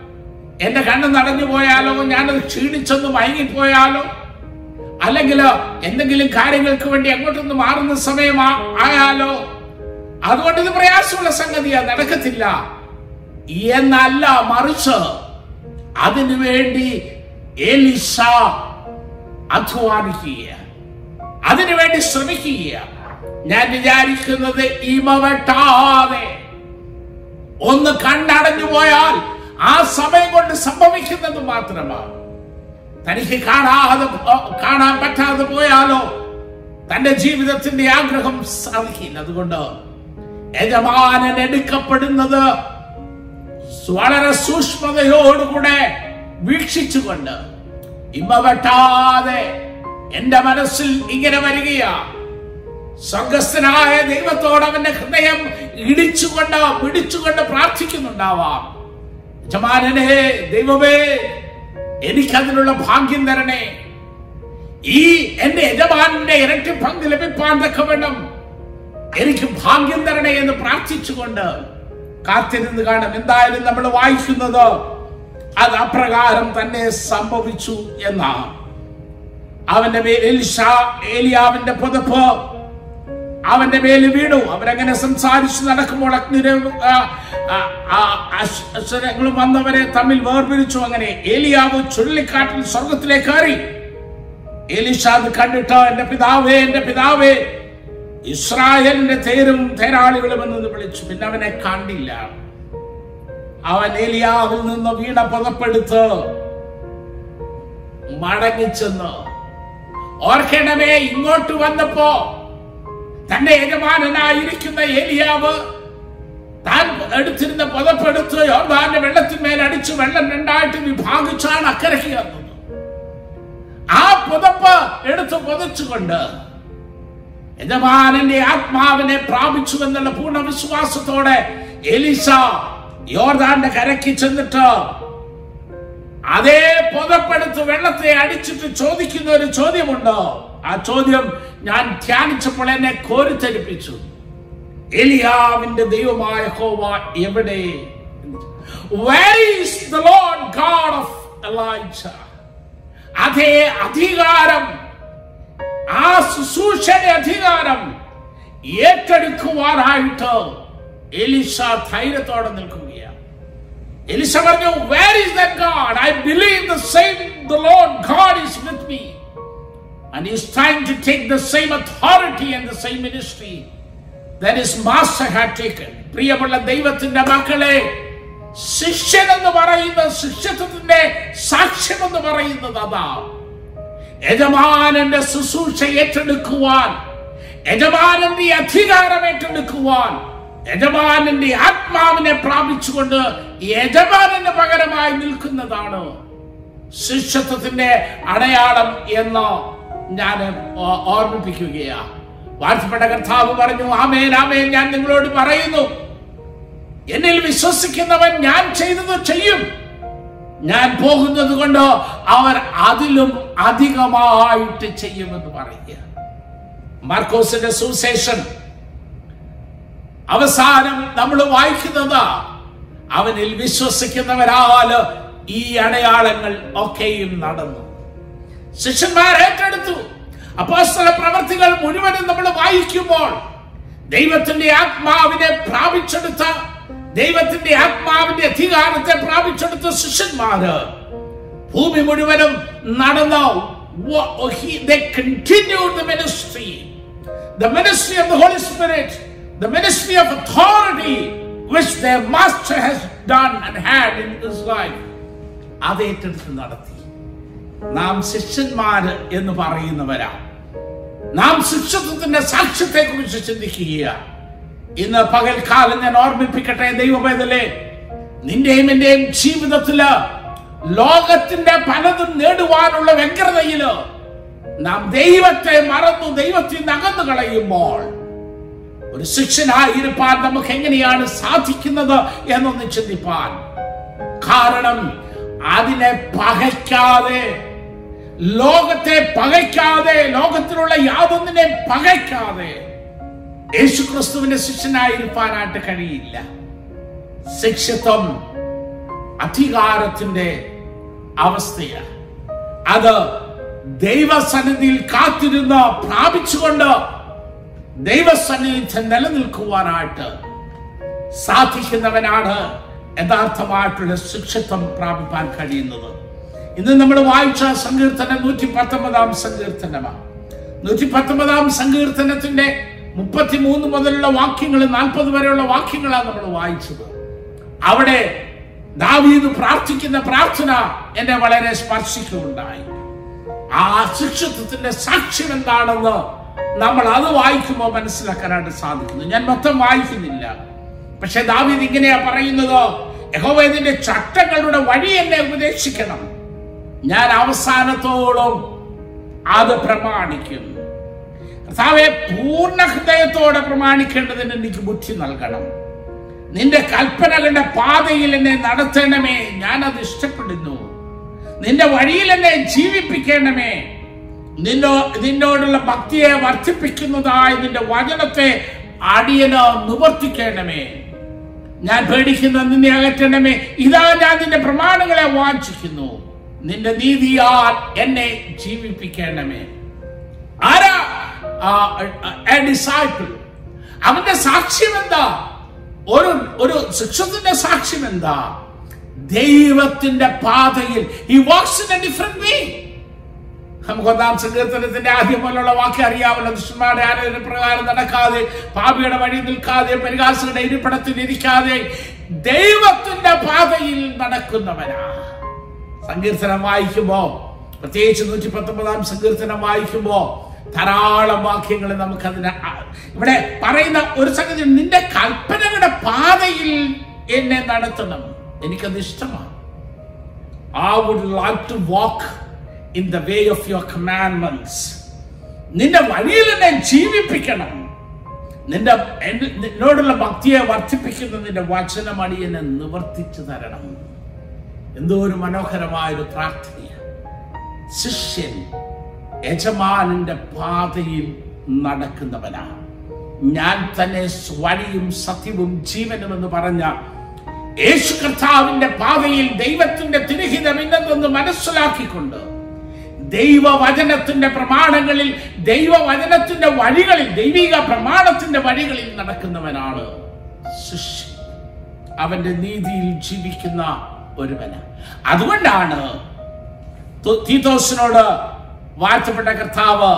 എന്റെ കണ്ണ് നടഞ്ഞു പോയാലോ? ഞാനത് ക്ഷീണിച്ചൊന്ന് മയങ്ങിപ്പോയാലോ? അല്ലെങ്കിൽ എന്തെങ്കിലും കാര്യങ്ങൾക്ക് വേണ്ടി അങ്ങോട്ടൊന്ന് മാറുന്ന സമയമാ ആയാലോ? അതുകൊണ്ട് ഇത് പ്രയാസമുള്ള സംഗതിയാ നടക്കത്തില്ല. എന്നല്ല മറിച്ച് അതിനു വേണ്ടി എലിസ അധ്വാനിക്കുക അതിനുവേണ്ടി ശ്രമിക്കുക ഞാൻ വിചാരിക്കുന്നത് ഇമ വെട്ടാതെ ഒന്ന് കണ്ടടഞ്ഞു പോയാൽ ആ സമയം കൊണ്ട് സംഭവിക്കുന്നത് മാത്രമാണ്. തനിക്ക് കാണാതെ കാണാൻ പറ്റാതെ പോയാലോ? തന്റെ ജീവിതത്തിന്റെ ആഗ്രഹം സാധിക്കില്ല. അതുകൊണ്ട് യജമാനൻ എടുക്കപ്പെടുന്നത് വളരെ സൂക്ഷ്മതയോടുകൂടെ വീക്ഷിച്ചുകൊണ്ട് ഇമ്മ വെട്ടാതെ എന്റെ മനസ്സിൽ ഇങ്ങനെ വരികയാ. സ്വർഗസ്ഥനായ ദൈവത്തോട് അവന്റെ ഹൃദയം ഇടിച്ചുകൊണ്ട് പിടിച്ചുകൊണ്ട് പ്രാർത്ഥിക്കുന്നുണ്ടാവാം. യജമാനനെ ദൈവമേ എനിക്കതിനുള്ള ഭാഗ്യം തരണേ. ഈ എന്റെ യജമാനന്റെ ഇരട്ടി പങ്ക് ലഭിപ്പാൻ തക്കവണ്ണം എനിക്ക് ഭാഗ്യം തരണേ എന്ന് പ്രാർത്ഥിച്ചുകൊണ്ട് കാത്തിരുന്ന് കാണും. എന്തായാലും നമ്മൾ വായിക്കുന്നത് അത് അപ്രകാരം തന്നെ സംഭവിച്ചു എന്നാണ്. അവന്റെ മേൽ ഏലിയാവിന്റെ പുതപ്പ്. അവന്റെ മേൽ വീണു. അവരങ്ങനെ സംസാരിച്ച് നടക്കുമ്പോൾ അഗ്നിര അക്ഷരങ്ങളും വന്നവരെ തമ്മിൽ വേർപിരിച്ചു. അങ്ങനെ ഏലിയാവ് ചുഴലിക്കാട്ടിൽ സ്വർഗത്തിലേക്ക് കയറി. ഏലിഷാദ് കണ്ടിട്ട് എന്റെ പിതാവേ എന്റെ പിതാവേ ഇസ്രായേലിന്റെ തേരും തേരാളികളും എന്ന് വിളിച്ചു. പിന്നെ അവനെ കണ്ടില്ല. അവൻ ഏലിയാവിൽ നിന്ന് വീണ പുതപ്പെടുത്ത് മടങ്ങിച്ചെന്ന് ഓർക്കണമേ ഇങ്ങോട്ട് വന്നപ്പോ തന്റെ യജമാനനായിരിക്കുന്ന ഏലിയാവ് താൻ എടുത്തിരുന്ന പുതപ്പെടുത്ത് യോർദാന്റെ വെള്ളത്തിന്മേൽ അടിച്ച് വെള്ളം രണ്ടായിട്ട് വിഭാഗിച്ചാണ് അക്കരയ്ക്ക് വന്നത് ആ പുതപ്പ് എടുത്ത് പുതച്ചുകൊണ്ട് യജമാനന്റെ ആത്മാവിനെ പ്രാപിച്ചു എന്നുള്ള പൂർണ വിശ്വാസത്തോടെ എലിസ യോർദാന്റെ കരയ്ക്ക് ചെന്നിട്ട് അതേ പുതപ്പെടുത്ത് വെള്ളത്തെ അടിച്ചിട്ട് ചോദിക്കുന്ന ഒരു ചോദ്യമുണ്ടോ? ആ ചോദ്യം ഞാൻ ധ്യാനിച്ചപ്പോൾ എന്നെ കോരിത്തരിപ്പിച്ചു എലിയാവിന്റെ ദൈവമായ ഹോവ എവിടെ? അതേ അധികാരം ആ ശുശ്രൂഷയുടെ അധികാരം ഏറ്റെടുക്കുവാനായിട്ട് എലിശ ധൈര്യത്തോടെ നിൽക്കുകയാണ്. എലിശ പറഞ്ഞു where is that God I believe the same the Lord God is with me and is trying to take the same authority and the same ministry that is master had taken പ്രിയമുള്ള ദൈവത്തിന്റെ മക്കളെ ശിഷ്യൻ എന്ന് പറയുന്ന ശിഷ്യത്വത്തിന്റെ സാക്ഷ്യം എന്ന് പറയുന്നത് അതാ. യജമാനന്റെ ശുശ്രൂഷ ഏറ്റെടുക്കുവാൻ യജമാനന്റെ അധികാരം ഏറ്റെടുക്കുവാൻ യജമാനന്റെ ആത്മാവിനെ പ്രാപിച്ചുകൊണ്ട് യജമാനന് പകരമായി നിൽക്കുന്നതാണ് ശിഷ്യത്വത്തിന്റെ അടയാളം എന്ന് ഞാൻ ഓർമ്മിപ്പിക്കുകയാണ് വാഴ്ത്തപ്പെട്ട കർത്താവ് പറഞ്ഞു ആമേൻ ആമേൻ ഞാൻ നിങ്ങളോട് പറയുന്നു. എന്നിൽ വിശ്വസിക്കുന്നവൻ ഞാൻ ചെയ്തത് ചെയ്യും. ഞാൻ പോകുന്നത് കൊണ്ട് അവർ അതിലും അധികമായിട്ട് ചെയ്യുമെന്ന് പറയുക. മാർക്കോസിന്റെ സുവിശേഷൻ അവസാനം നമ്മൾ വായിക്കുന്നത് അവനിൽ വിശ്വസിക്കുന്നവരാൽ ഈ അടയാളങ്ങൾ ഒക്കെയും നടന്നു. ശിഷ്യന്മാർ ഏറ്റെടുത്തു. അപ്പോസ്തല പ്രവർത്തികൾ മുഴുവനും നമ്മൾ വായിക്കുമ്പോൾ ദൈവത്തിന്റെ ആത്മാവിനെ പ്രാപിച്ചെടുത്ത ദൈവത്തിന്റെ ആത്മാവിന്റെ അധികാരത്തെ പ്രാപിച്ചെടുത്ത ശിഷ്യന്മാര് ഭൂമി മുഴുവനും നടന്ന. He- they continued the ministry. The ministry of the the ministry of authority which their master has done and had in his life അത് ഏറ്റെടുത്ത് നടത്തി. നാം ശിഷ്യന്മാര് എന്ന് പറയുന്നവരാ. നാം ശിഷ്യത്വത്തിന്റെ സാക്ഷ്യത്തെ കുറിച്ച് ചിന്തിക്കുക ഇന്ന് പകൽക്കാലം ഞാൻ ഓർമ്മിപ്പിക്കട്ടെ ദൈവമേതലേ നിന്റെയും എന്റെയും ജീവിതത്തിൽ ലോകത്തിന്റെ പലതും നേടുവാനുള്ള വ്യഗ്രതയിൽ നാം ദൈവത്തെ മറന്നു ദൈവത്തിൽ നിന്ന് അകന്നു കളയുമ്പോൾ ഒരു ശിക്ഷനായിരിക്കാൻ നമുക്ക് എങ്ങനെയാണ് സാധിക്കുന്നത് എന്നൊന്ന് ചിന്തിപ്പാൻ. കാരണം അതിനെ പകയ്ക്കാതെ ലോകത്തെ പകയ്ക്കാതെ ലോകത്തിലുള്ള യാതൊന്നിനെ പകയ്ക്കാതെ യേശുക്രിസ്തുവിന്റെ ശിഷ്യനായിരിക്കാനായിട്ട് കഴിയില്ല. ശിക്ഷത്വം അധികാരത്തിന്റെ അവസ്ഥയാണ്. അത് ദൈവസന്നിധിയിൽ കാത്തിരുന്ന് പ്രാപിച്ചുകൊണ്ട് ദൈവസന്നിധി നിലനിൽക്കുവാനായിട്ട് സാധിക്കുന്നവനാണ്. യഥാർത്ഥമായിട്ടുള്ള ശിക്ഷിത്വം പ്രാപിപ്പാൻ കഴിയുന്നത്. ഇന്ന് നമ്മൾ വായിച്ച സങ്കീർത്തനം നൂറ്റി പത്തൊമ്പതാം സങ്കീർത്തനമാണ്. നൂറ്റി പത്തൊമ്പതാം സങ്കീർത്തനത്തിന്റെ മുപ്പത്തിമൂന്ന് മുതലുള്ള വാക്യങ്ങൾ നാൽപ്പത് വരെയുള്ള വാക്യങ്ങളാണ് നമ്മൾ വായിച്ചത്. അവിടെ ദാവീദ് പ്രാർത്ഥിക്കുന്ന പ്രാർത്ഥന എന്നെ വളരെ സ്പർശിക്കുകയുണ്ടായി. ആ ശിക്ഷത്വത്തിന്റെ സാക്ഷ്യം എന്താണെന്ന് നമ്മൾ അത് വായിക്കുമ്പോൾ മനസ്സിലാക്കാനായിട്ട് സാധിക്കുന്നു. ഞാൻ മൊത്തം വായിക്കുന്നില്ല. പക്ഷെ ദാവീദ് ഇങ്ങനെയാ പറയുന്നത്. യഹോവേദിന്റെ ചട്ടങ്ങളുടെ വഴി എന്നെ ഉപദേശിക്കണം. ഞാൻ അവസാനത്തോളം അത് പ്രമാണിക്കും. കർത്താവെ പൂർണ ഹൃദയത്തോടെ പ്രമാണിക്കേണ്ടതിന് എനിക്ക് ബുദ്ധി നൽകണം. നിന്റെ കൽപ്പനകളുടെ പാതയിൽ എന്നെ നടത്തണമേ. ഞാൻ അത് ഇഷ്ടപ്പെടുന്നു. നിന്റെ വഴിയിൽ എന്നെ ജീവിപ്പിക്കണമേ. നിന്നോ നിന്നോടുള്ള ഭക്തിയെ വർദ്ധിപ്പിക്കുന്നതായ നിന്റെ വചനത്തെ അടിയനോ നിവർത്തിക്കണമേ. ഞാൻ പേടിക്കുന്ന നിന്നെ അകറ്റണമേ. ഇതാ ഞാൻ നിന്റെ പ്രമാണങ്ങളെ വാഞ്ചിക്കുന്നു. നിന്റെ നീതിയാൽ എന്നെ ജീവിപ്പിക്കണമേ. ആരാ? ഡിസൈപ്പിൾ അവന്റെ സാക്ഷ്യം എന്താ ഒരു ഒരു ശിക്ഷത്തിന്റെ സാക്ഷ്യം എന്താ ദൈവത്തിന്റെ പാതയിൽ. ഈ walks in a different way നമുക്ക് ഒന്നാം സങ്കീർത്തനത്തിന്റെ ആദ്യം പോലുള്ള വാക്ക് അറിയാമല്ലോ. ദുഷ്ടന്മാരുടെ ആലോചന പ്രകാരം നടക്കാതെ പാപിയുടെ വഴി നിൽക്കാതെ പരിഹാസങ്ങളുടെ ഇരിപ്പിടത്തിൽ ഇരിക്കാതെ ദൈവത്തിന്റെ പാതയിൽ നടക്കുന്നവനാ. സങ്കീർത്തനം വായിക്കുമ്പോ പ്രത്യേകിച്ച് നൂറ്റി പത്തൊമ്പതാം സങ്കീർത്തനം വായിക്കുമ്പോ ധാരാളം വാക്യങ്ങൾ നമുക്ക് അതിന് ഇവിടെ പറയുന്ന ഒരു സംഗതി നിന്റെ കൽപ്പനകളുടെ പാതയിൽ എന്നെ നടത്തണം. എനിക്കത് ഇഷ്ടമാണ് I would like to walk in the way of your commandments. നിന്റെ വഴിയിൽ എന്നെ ജീവിപ്പിക്കണം. നിന്റെ എന്നോടുള്ള ഭക്തിയെ വർദ്ധിപ്പിക്കുന്ന നിന്റെ വചനമണി എന്നെ നിവർത്തിച്ചു തരണം. എന്തോ ഒരു മനോഹരമായൊരു പ്രാർത്ഥനയാണ് ശിഷ്യൻ യജമാനന്റെ പാതയിൽ നടക്കുന്നവനാണ് ഞാൻ തന്നെ വഴിയും സത്യവും ജീവനും എന്ന് പറഞ്ഞ യേശു കർത്താവിന്റെ പാതയിൽ ദൈവത്തിന്റെ തിരുഹിതം ഇന്നെന്ന് മനസ്സിലാക്കിക്കൊണ്ട് ദൈവവചനത്തിന്റെ പ്രമാണങ്ങളിൽ ദൈവവചനത്തിന്റെ വഴികളിൽ ദൈവിക പ്രമാണത്തിന്റെ വഴികളിൽ നടക്കുന്നവനാണ് ശിഷ്യൻ. അവന്റെ നീതിയിൽ ജീവിക്കുന്ന ഒരുവന്. അതുകൊണ്ടാണ് തീതോസിനോട് വാഴ്ത്തപ്പെട്ട കർത്താവ്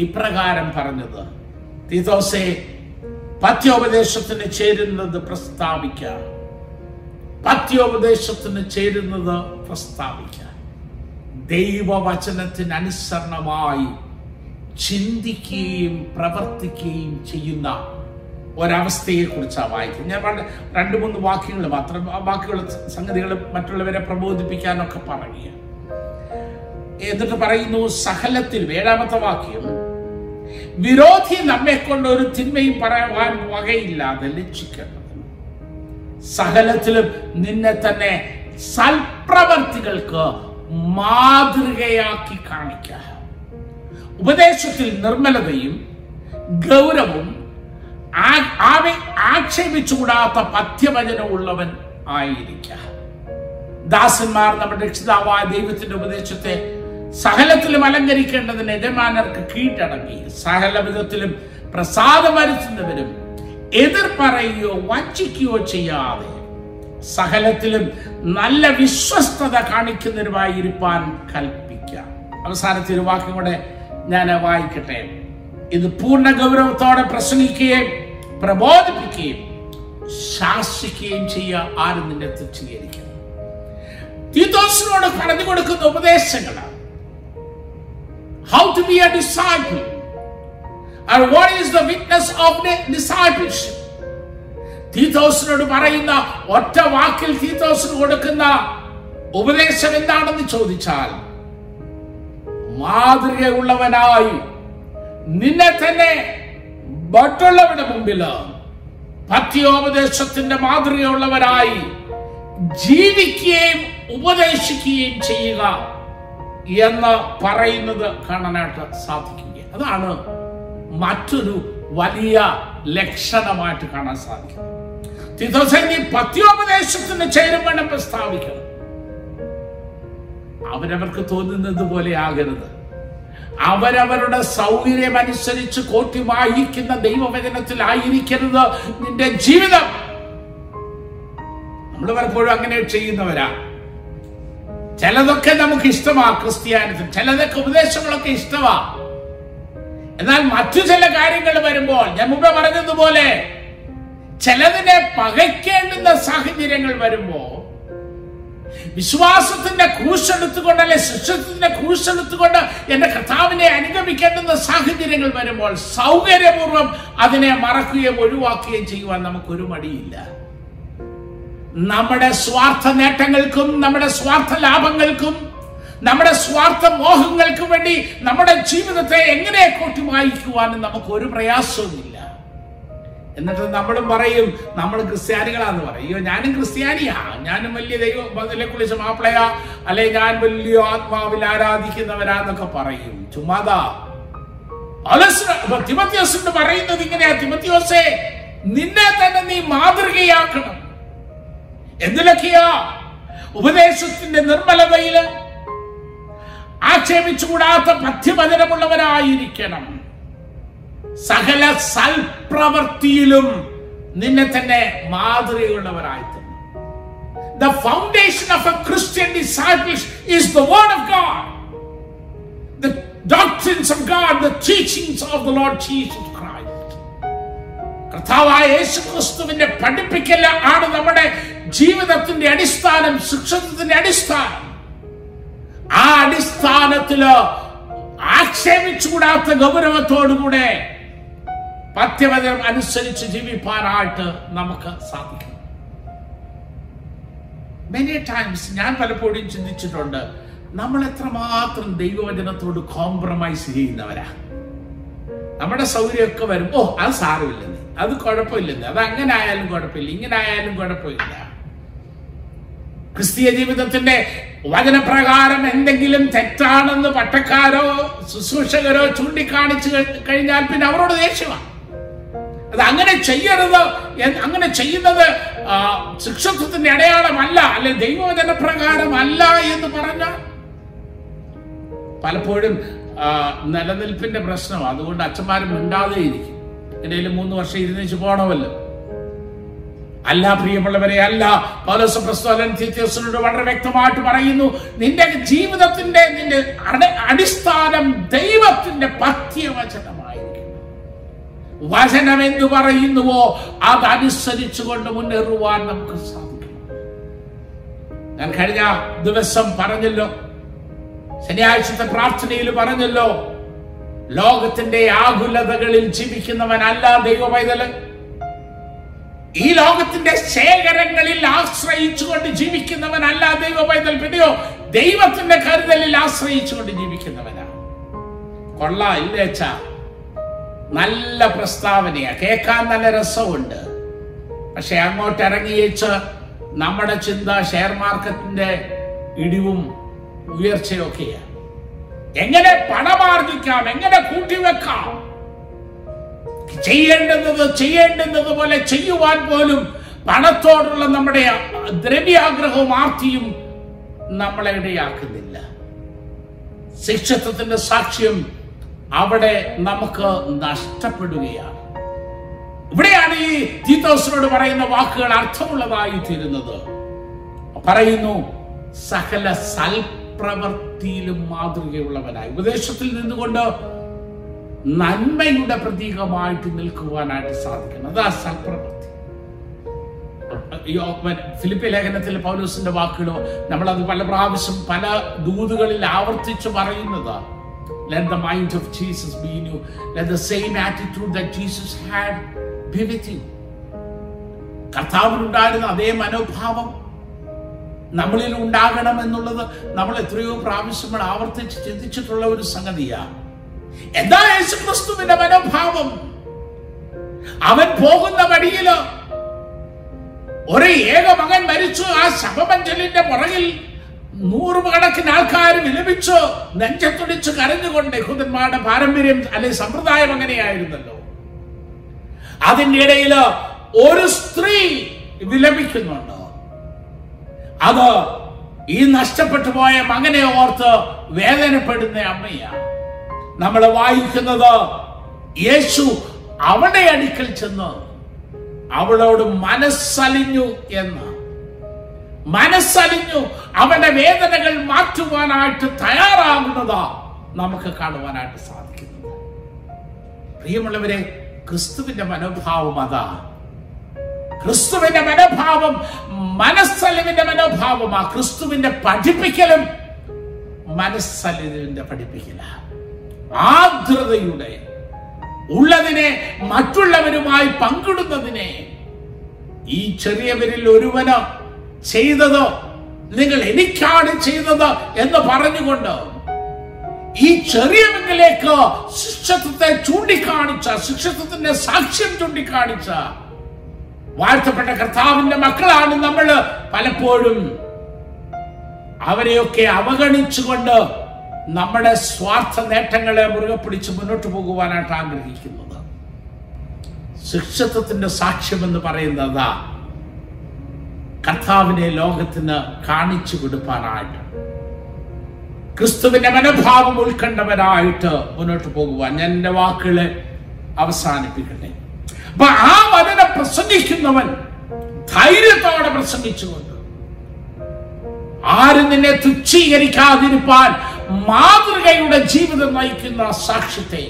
ഇപ്രകാരം പറഞ്ഞത്. തീതോസെ പത്യോപദേശത്തിന് ചേരുന്നത് പ്രസ്താവിക്കുക പത്യോപദേശത്തിന് ചേരുന്നത് പ്രസ്താവിക്കുക ദൈവവചനത്തിന് അനുസരണമായി ചിന്തിക്കുകയും പ്രവർത്തിക്കുകയും ചെയ്യുന്ന ഒരവസ്ഥയെ കുറിച്ചാണ് വായിക്കുന്നത്. ഞാൻ പണ്ട് രണ്ട് മൂന്ന് വാക്യങ്ങൾ മാത്രം ബാക്കിയുള്ള സംഗതികൾ മറ്റുള്ളവരെ പ്രബോധിപ്പിക്കാനൊക്കെ പറയുക. എന്നിട്ട് പറയുന്നു സഹലത്തിൽ ഏഴാമത്തെ വാക്യം വിരോധി നമ്മെ കൊണ്ട് ഒരു തിന്മയും പറയാൻ വകയില്ലാതെ ലക്ഷിക്കണം സകലത്തിലും നിന്നെ തന്നെ സൽപ്രവർത്തികൾക്ക് മാതൃകയാക്കി കാണിക്കുക. ഉപദേശത്തിൽ നിർമ്മലതയും ഗൗരവും ആക്ഷേപിച്ചുകൂടാത്ത പഥ്യവചനമുള്ളവൻ ആയിരിക്കുക. ദാസന്മാർ നമ്മുടെ രക്ഷിതാവായ ദൈവത്തിന്റെ ഉപദേശത്തെ സകലത്തിലും അലങ്കരിക്കേണ്ടതിന് യജമാനർക്ക് കീഴടങ്ങി. സകല വിധത്തിലും പ്രസാദം വരുത്തുന്നവരും എതിർ പറയുകയോ വഞ്ചിക്കുകയോ ചെയ്യാതെ സകലത്തിലും നല്ല വിശ്വസ്തത കാണിക്കുന്നവരുമായി ഇരുപ്പാൻ കൽപ്പിക്കാം. അവസാനത്തെ ഒരു വാക്കും കൂടെ ഞാൻ വായിക്കട്ടെ. ഇത് പൂർണ ഗൗരവത്തോടെ പ്രസംഗിക്കുകയും പ്രബോധിപ്പിക്കുകയും ശാസിക്കുകയും ചെയ്യുക ആരും നിന്നെ തുച്ഛീകരിക്കുന്നു തീത്തോസിനോട് പറഞ്ഞു കൊടുക്കുന്ന ഉപദേശങ്ങളാണ് how to be a disciple and what is the witness of discipleship തീത്തോസിനോട് പറയുന്ന ഒറ്റ വാക്കിൽ തീത്തോസിന് കൊടുക്കുന്ന ഉപദേശം എന്താണെന്ന് ചോദിച്ചാൽ മാതൃകയുള്ളവനായി നിന്നെ തന്നെ മറ്റുള്ളവരുടെ മുമ്പിൽ ഭക്തിയോപദേശത്തിന്റെ മാതൃകയുള്ളവരായി ജീവിക്കുകയും ഉപദേശിക്കുകയും ചെയ്യുക എന്ന് പറയുന്നത് കാണാനായിട്ട് സാധിക്കുക അതാണ് മറ്റൊരു വലിയ ലക്ഷണമായിട്ട് കാണാൻ സാധിക്കും തീത്തോസൻ നീ പത്യോപദേശത്തിന് വേണം പ്രസ്താവിക്കണം അവരവർക്ക് തോന്നുന്നത് പോലെ ആകരുത്. അവരവരുടെ സൗകര്യം അനുസരിച്ച് കോട്ടി വായിക്കുന്ന ദൈവവചനത്തിലായിരിക്കരുത് നിന്റെ ജീവിതം. നമ്മൾ പലപ്പോഴും അങ്ങനെ ചെയ്യുന്നവരാ. ചിലതൊക്കെ നമുക്ക് ഇഷ്ടമാ ക്രിസ്ത്യാനിസം ചിലതൊക്കെ ഉപദേശങ്ങളൊക്കെ ഇഷ്ടമാ. എന്നാൽ മറ്റു ചില കാര്യങ്ങൾ വരുമ്പോൾ ഞാൻ മുമ്പ് പറഞ്ഞതുപോലെ ചിലതിനെ പകയ്ക്കേണ്ടുന്ന സാഹചര്യങ്ങൾ വരുമ്പോ വിശ്വാസത്തിന്റെ ക്രൂശെടുത്തുകൊണ്ട് അല്ലെ ശിക്ഷത്തിന്റെ ക്രൂശെടുത്തുകൊണ്ട് എന്റെ കർത്താവിനെ അനുഗമിക്കേണ്ടുന്ന സാഹചര്യങ്ങൾ വരുമ്പോൾ സൗകര്യപൂർവം അതിനെ മറക്കുകയും ഒഴിവാക്കുകയും ചെയ്യുവാൻ നമുക്കൊരു മടിയില്ല. നമ്മുടെ സ്വാർത്ഥ നേട്ടങ്ങൾക്കും നമ്മുടെ സ്വാർത്ഥ ലാഭങ്ങൾക്കും നമ്മുടെ സ്വാർത്ഥ മോഹങ്ങൾക്കും വേണ്ടി നമ്മുടെ ജീവിതത്തെ എങ്ങനെ കൂട്ടി വായിക്കുവാനും നമുക്ക് ഒരു പ്രയാസവുമില്ല. എന്നിട്ട് നമ്മളും പറയും നമ്മൾ ക്രിസ്ത്യാനികളാന്ന് പറയും. അയ്യോ ഞാനും ക്രിസ്ത്യാനിയാ. ഞാനും വലിയ ദൈവം കുളിച്ച മാപ്പിളയാ. അല്ലെ ഞാൻ വലിയ ആത്മാവിൽ ആരാധിക്കുന്നവരാന്നൊക്കെ പറയും. ചുമ്മാതാ. പറയുന്നത് ഇങ്ങനെയാ തിമത്യോസേ നിന്നെ തന്നെ നീ മാതൃകയാക്കണം. എന്തിലൊക്കെയാ? ഉപദേശത്തിന്റെ നിർമ്മലതയിൽ ആക്ഷേപിച്ചുകൂടാത്ത പഥ്യവചനമുള്ളവരായിരിക്കണം. സകല സൽപ്രവൃത്തിയിലും നിന്നെ തന്നെ മാതൃകയുള്ളവരായി തന്നെ The foundation of a Christian disciples is the Word of God, the doctrines of God, the teachings of the Lord Jesus Christ. കർത്താവായ യേശു ക്രിസ്തുവിന്റെ പഠിപ്പിക്കൽ ആണ് നമ്മുടെ ജീവിതത്തിന്റെ അടിസ്ഥാനം ശിക്ഷണത്തിന്റെ അടിസ്ഥാനം. ആ അടിസ്ഥാനത്തിൽ ആക്ഷേപിച്ചുകൂടാത്ത ഗൗരവത്തോടുകൂടെ പഥ്യവചനം അനുസരിച്ച് ജീവിപ്പാനായിട്ട് നമുക്ക് സാധിക്കും. മെനി ടൈംസ് ഞാൻ പലപ്പോഴും ചിന്തിച്ചിട്ടുണ്ട് നമ്മൾ എത്രമാത്രം ദൈവവചനത്തോട് കോംപ്രമൈസ് ചെയ്യുന്നവരാ. നമ്മുടെ സൗകര്യമൊക്കെ വരും ഓ അത് സാരമില്ലെന്ന്. അത് കുഴപ്പമില്ലെന്ന്. അത് അങ്ങനെ ആയാലും കുഴപ്പമില്ല. ഇങ്ങനെ ആയാലും കുഴപ്പമില്ല. ക്രിസ്തീയ ജീവിതത്തിന്റെ വചനപ്രകാരം എന്തെങ്കിലും തെറ്റാണെന്ന് പട്ടക്കാരോ ശുശ്രൂഷകരോ ചൂണ്ടിക്കാണിച്ചു കഴിഞ്ഞാൽ പിന്നെ അവരോട് ദേഷ്യമാണ് അത് അങ്ങനെ ചെയ്യരുത് അങ്ങനെ ചെയ്യുന്നത് ശിക്ഷത്വത്തിന്റെ അടയാളമല്ല അല്ലെ ദൈവവചന പ്രകാരമല്ല എന്ന് പറഞ്ഞ പലപ്പോഴും നിലനിൽപ്പിന്റെ പ്രശ്നം. അതുകൊണ്ട് അച്ഛന്മാരും മിണ്ടാതെ ഇരിക്കും എന്തെങ്കിലും മൂന്ന് വർഷം ഇരുന്നിച്ച് പോകണമല്ലോ അല്ല പ്രിയമുള്ളവരെ അല്ല. പൗലോസ് പ്രസ്തോലൻ തീത്യസിനോട് വളരെ വ്യക്തമായിട്ട് പറയുന്നു നിന്റെ ജീവിതത്തിന്റെ നിന്റെ അടിസ്ഥാനം ദൈവത്തിന്റെ പഥ്യവചനമായിരിക്കും വചനം എന്തു പറയുന്നുവോ അതനുസരിച്ചുകൊണ്ട് മുന്നേറുവാൻ നമുക്ക് സാധിക്കും. ഞാൻ കഴിഞ്ഞ ദിവസം പറഞ്ഞല്ലോ ശനിയാഴ്ചത്തെ പ്രാർത്ഥനയിൽ പറഞ്ഞല്ലോ ലോകത്തിന്റെ ആകുലതകളിൽ ജീവിക്കുന്നവനല്ല ദൈവ പൈതൽ ഈ ലോകത്തിന്റെ ശേഖരങ്ങളിൽ ആശ്രയിച്ചുകൊണ്ട് ജീവിക്കുന്നവനല്ല ദൈവ പൈതൽ പിന്നെയോ ദൈവത്തിന്റെ കരുതലിൽ ആശ്രയിച്ചുകൊണ്ട് ജീവിക്കുന്നവനാണ്. കൊള്ള ഇല്ലേച്ച നല്ല പ്രസ്താവനയാണ് കേൾക്കാൻ നല്ല രസമുണ്ട്. പക്ഷെ അങ്ങോട്ട് ഇറങ്ങിയേച്ച് നമ്മുടെ ചിന്ത ഷെയർ മാർക്കറ്റിന്റെ ഇടിവും ഉയർച്ചയൊക്കെയാണ് എങ്ങനെ പണമാർജിക്കാം എങ്ങനെ കൂട്ടിവെക്കാം? ചെയ്യേണ്ടുന്നത് ചെയ്യേണ്ടുന്നത് പോലെ ചെയ്യുവാൻ പോലും പണത്തോടുള്ള നമ്മുടെ ദ്രവ്യാഗ്രഹവും ആർത്തിയും നമ്മളെ ഇടയാക്കുന്നില്ല. ശിക്ഷത്വത്തിന്റെ സാക്ഷ്യം അവിടെ നമുക്ക് നഷ്ടപ്പെടുകയാണ്. ഇവിടെയാണ് ഈ തീത്തോസിനോട് പറയുന്ന വാക്കുകൾ അർത്ഥമുള്ളതായി തീരുന്നത്. പറയുന്നു സകല സൽപ്രവൃത്തിയിലും മാതൃകയുള്ളവനായി. ഉപദേശത്തിൽ നിന്നുകൊണ്ട് നന്മയുടെ പ്രതീകമായിട്ട് നിൽക്കുവാനായിട്ട് സാധിക്കണം. അതാ സൽപ്രവൃത്തി. ഫിലിപ്പി ലേഖനത്തിൽ പൗലോസിന്റെ വാക്കുകളോ നമ്മളത് പല പ്രാവശ്യം പല ദൂതുകളിൽ ആവർത്തിച്ച് പറയുന്നതാണ് Let the mind of Jesus be in you. Let the same attitude that Jesus had be with you. കർത്താവിനുണ്ടായിരുന്ന അതേ മനോഭാവം നമ്മളിൽ ഉണ്ടാകണം എന്നുള്ളത് നമ്മൾ എത്രയോ പ്രാവശ്യങ്ങൾ ആവർത്തിച്ച് ചിന്തിച്ചിട്ടുള്ള ഒരു സംഗതിയാണ് എന്താ യേശുക്രിസ്തുവിന്റെ മനോഭാവം അവൻ പോകുന്ന വഴിയിൽ ഒരു ഏക മകൻ മരിച്ചു ആ ശവമഞ്ചലിന്റെ പുറകിൽ നൂറുകണക്കിന് ആൾക്കാർ വിലപിച്ചു നെഞ്ചത്തുടിച്ച് കരഞ്ഞുകൊണ്ട് യഹൂദന്മാരുടെ പാരമ്പര്യം അല്ലെ സമ്പ്രദായം അങ്ങനെയായിരുന്നല്ലോ. അതിന്റെ ഇടയിൽ ഒരു സ്ത്രീ വിലപിക്കുന്നുണ്ട്. അത് ഈ നഷ്ടപ്പെട്ടു പോയ മകനെ ഓർത്ത് വേദനപ്പെടുന്ന അമ്മയാണ്. നമ്മൾ വായിക്കുന്നത് യേശു അവളുടെ അടുക്കൽ ചെന്ന് അവളോട് മനസ്സലിഞ്ഞു എന്ന്. മനസ്സലിഞ്ഞു അവന്റെ വേദനകൾ മാറ്റുവാനായിട്ട് തയ്യാറാകുന്നതാ നമുക്ക് കാണുവാനായിട്ട് സാധിക്കുന്നത്. പ്രിയമുള്ളവരെ ക്രിസ്തുവിന്റെ മനോഭാവം അതാ. ക്രിസ്തുവിന്റെ മനോഭാവം മനസ്സലിവിന്റെ മനോഭാവമാ. ക്രിസ്തുവിന്റെ പഠിപ്പിക്കലും മനസ്സലിവിന്റെ പഠിപ്പിക്കല. ആർദ്രതയുടെ ഉള്ളതിനെ മറ്റുള്ളവരുമായി പങ്കിടുന്നതിനെ ഈ ചെറിയവരിൽ ഒരുവന് ചെയ്തത്? നിങ്ങൾ എനിക്കാണ് ചെയ്തത് എന്ന് പറഞ്ഞുകൊണ്ട് ഈ ചെറിയവങ്കിലേക്ക് ശിക്ഷത്വത്തെ ചൂണ്ടിക്കാണിച്ച ശിക്ഷത്വത്തിന്റെ സാക്ഷ്യം ചൂണ്ടിക്കാണിച്ച വാഴ്ത്തപ്പെട്ട കർത്താവിന്റെ മക്കളാണ് നമ്മൾ പലപ്പോഴും. അവരെയൊക്കെ അവഗണിച്ചുകൊണ്ട് നമ്മുടെ സ്വാർത്ഥ നേട്ടങ്ങളെ മുറുകെ പിടിച്ച് മുന്നോട്ട് പോകുവാനായിട്ട് ആഗ്രഹിക്കുന്നത്. ശിക്ഷത്വത്തിന്റെ സാക്ഷ്യം എന്ന് പറയുന്നത് കർത്താവിനെ ലോകത്തിന് കാണിച്ചു കൊടുപ്പാനായിട്ട്. ക്രിസ്തുവിന്റെ മനോഭാവം ഉൾക്കണ്ടവരായിട്ട് മുന്നോട്ട് പോകുവാൻ ഞാൻ എന്റെ വാക്കുകളെ അവസാനിപ്പിക്കട്ടെ. അപ്പൊ ആ വചനം പ്രസംഗിക്കുന്നവൻ ധൈര്യത്തോടെ പ്രസംഗിച്ചുകൊണ്ട് ആരും നിന്നെ തുച്ഛീകരിക്കാതിരിപ്പാൻ മാതൃകയുടെ ജീവിതം നയിക്കുന്ന സാക്ഷ്യത്തെ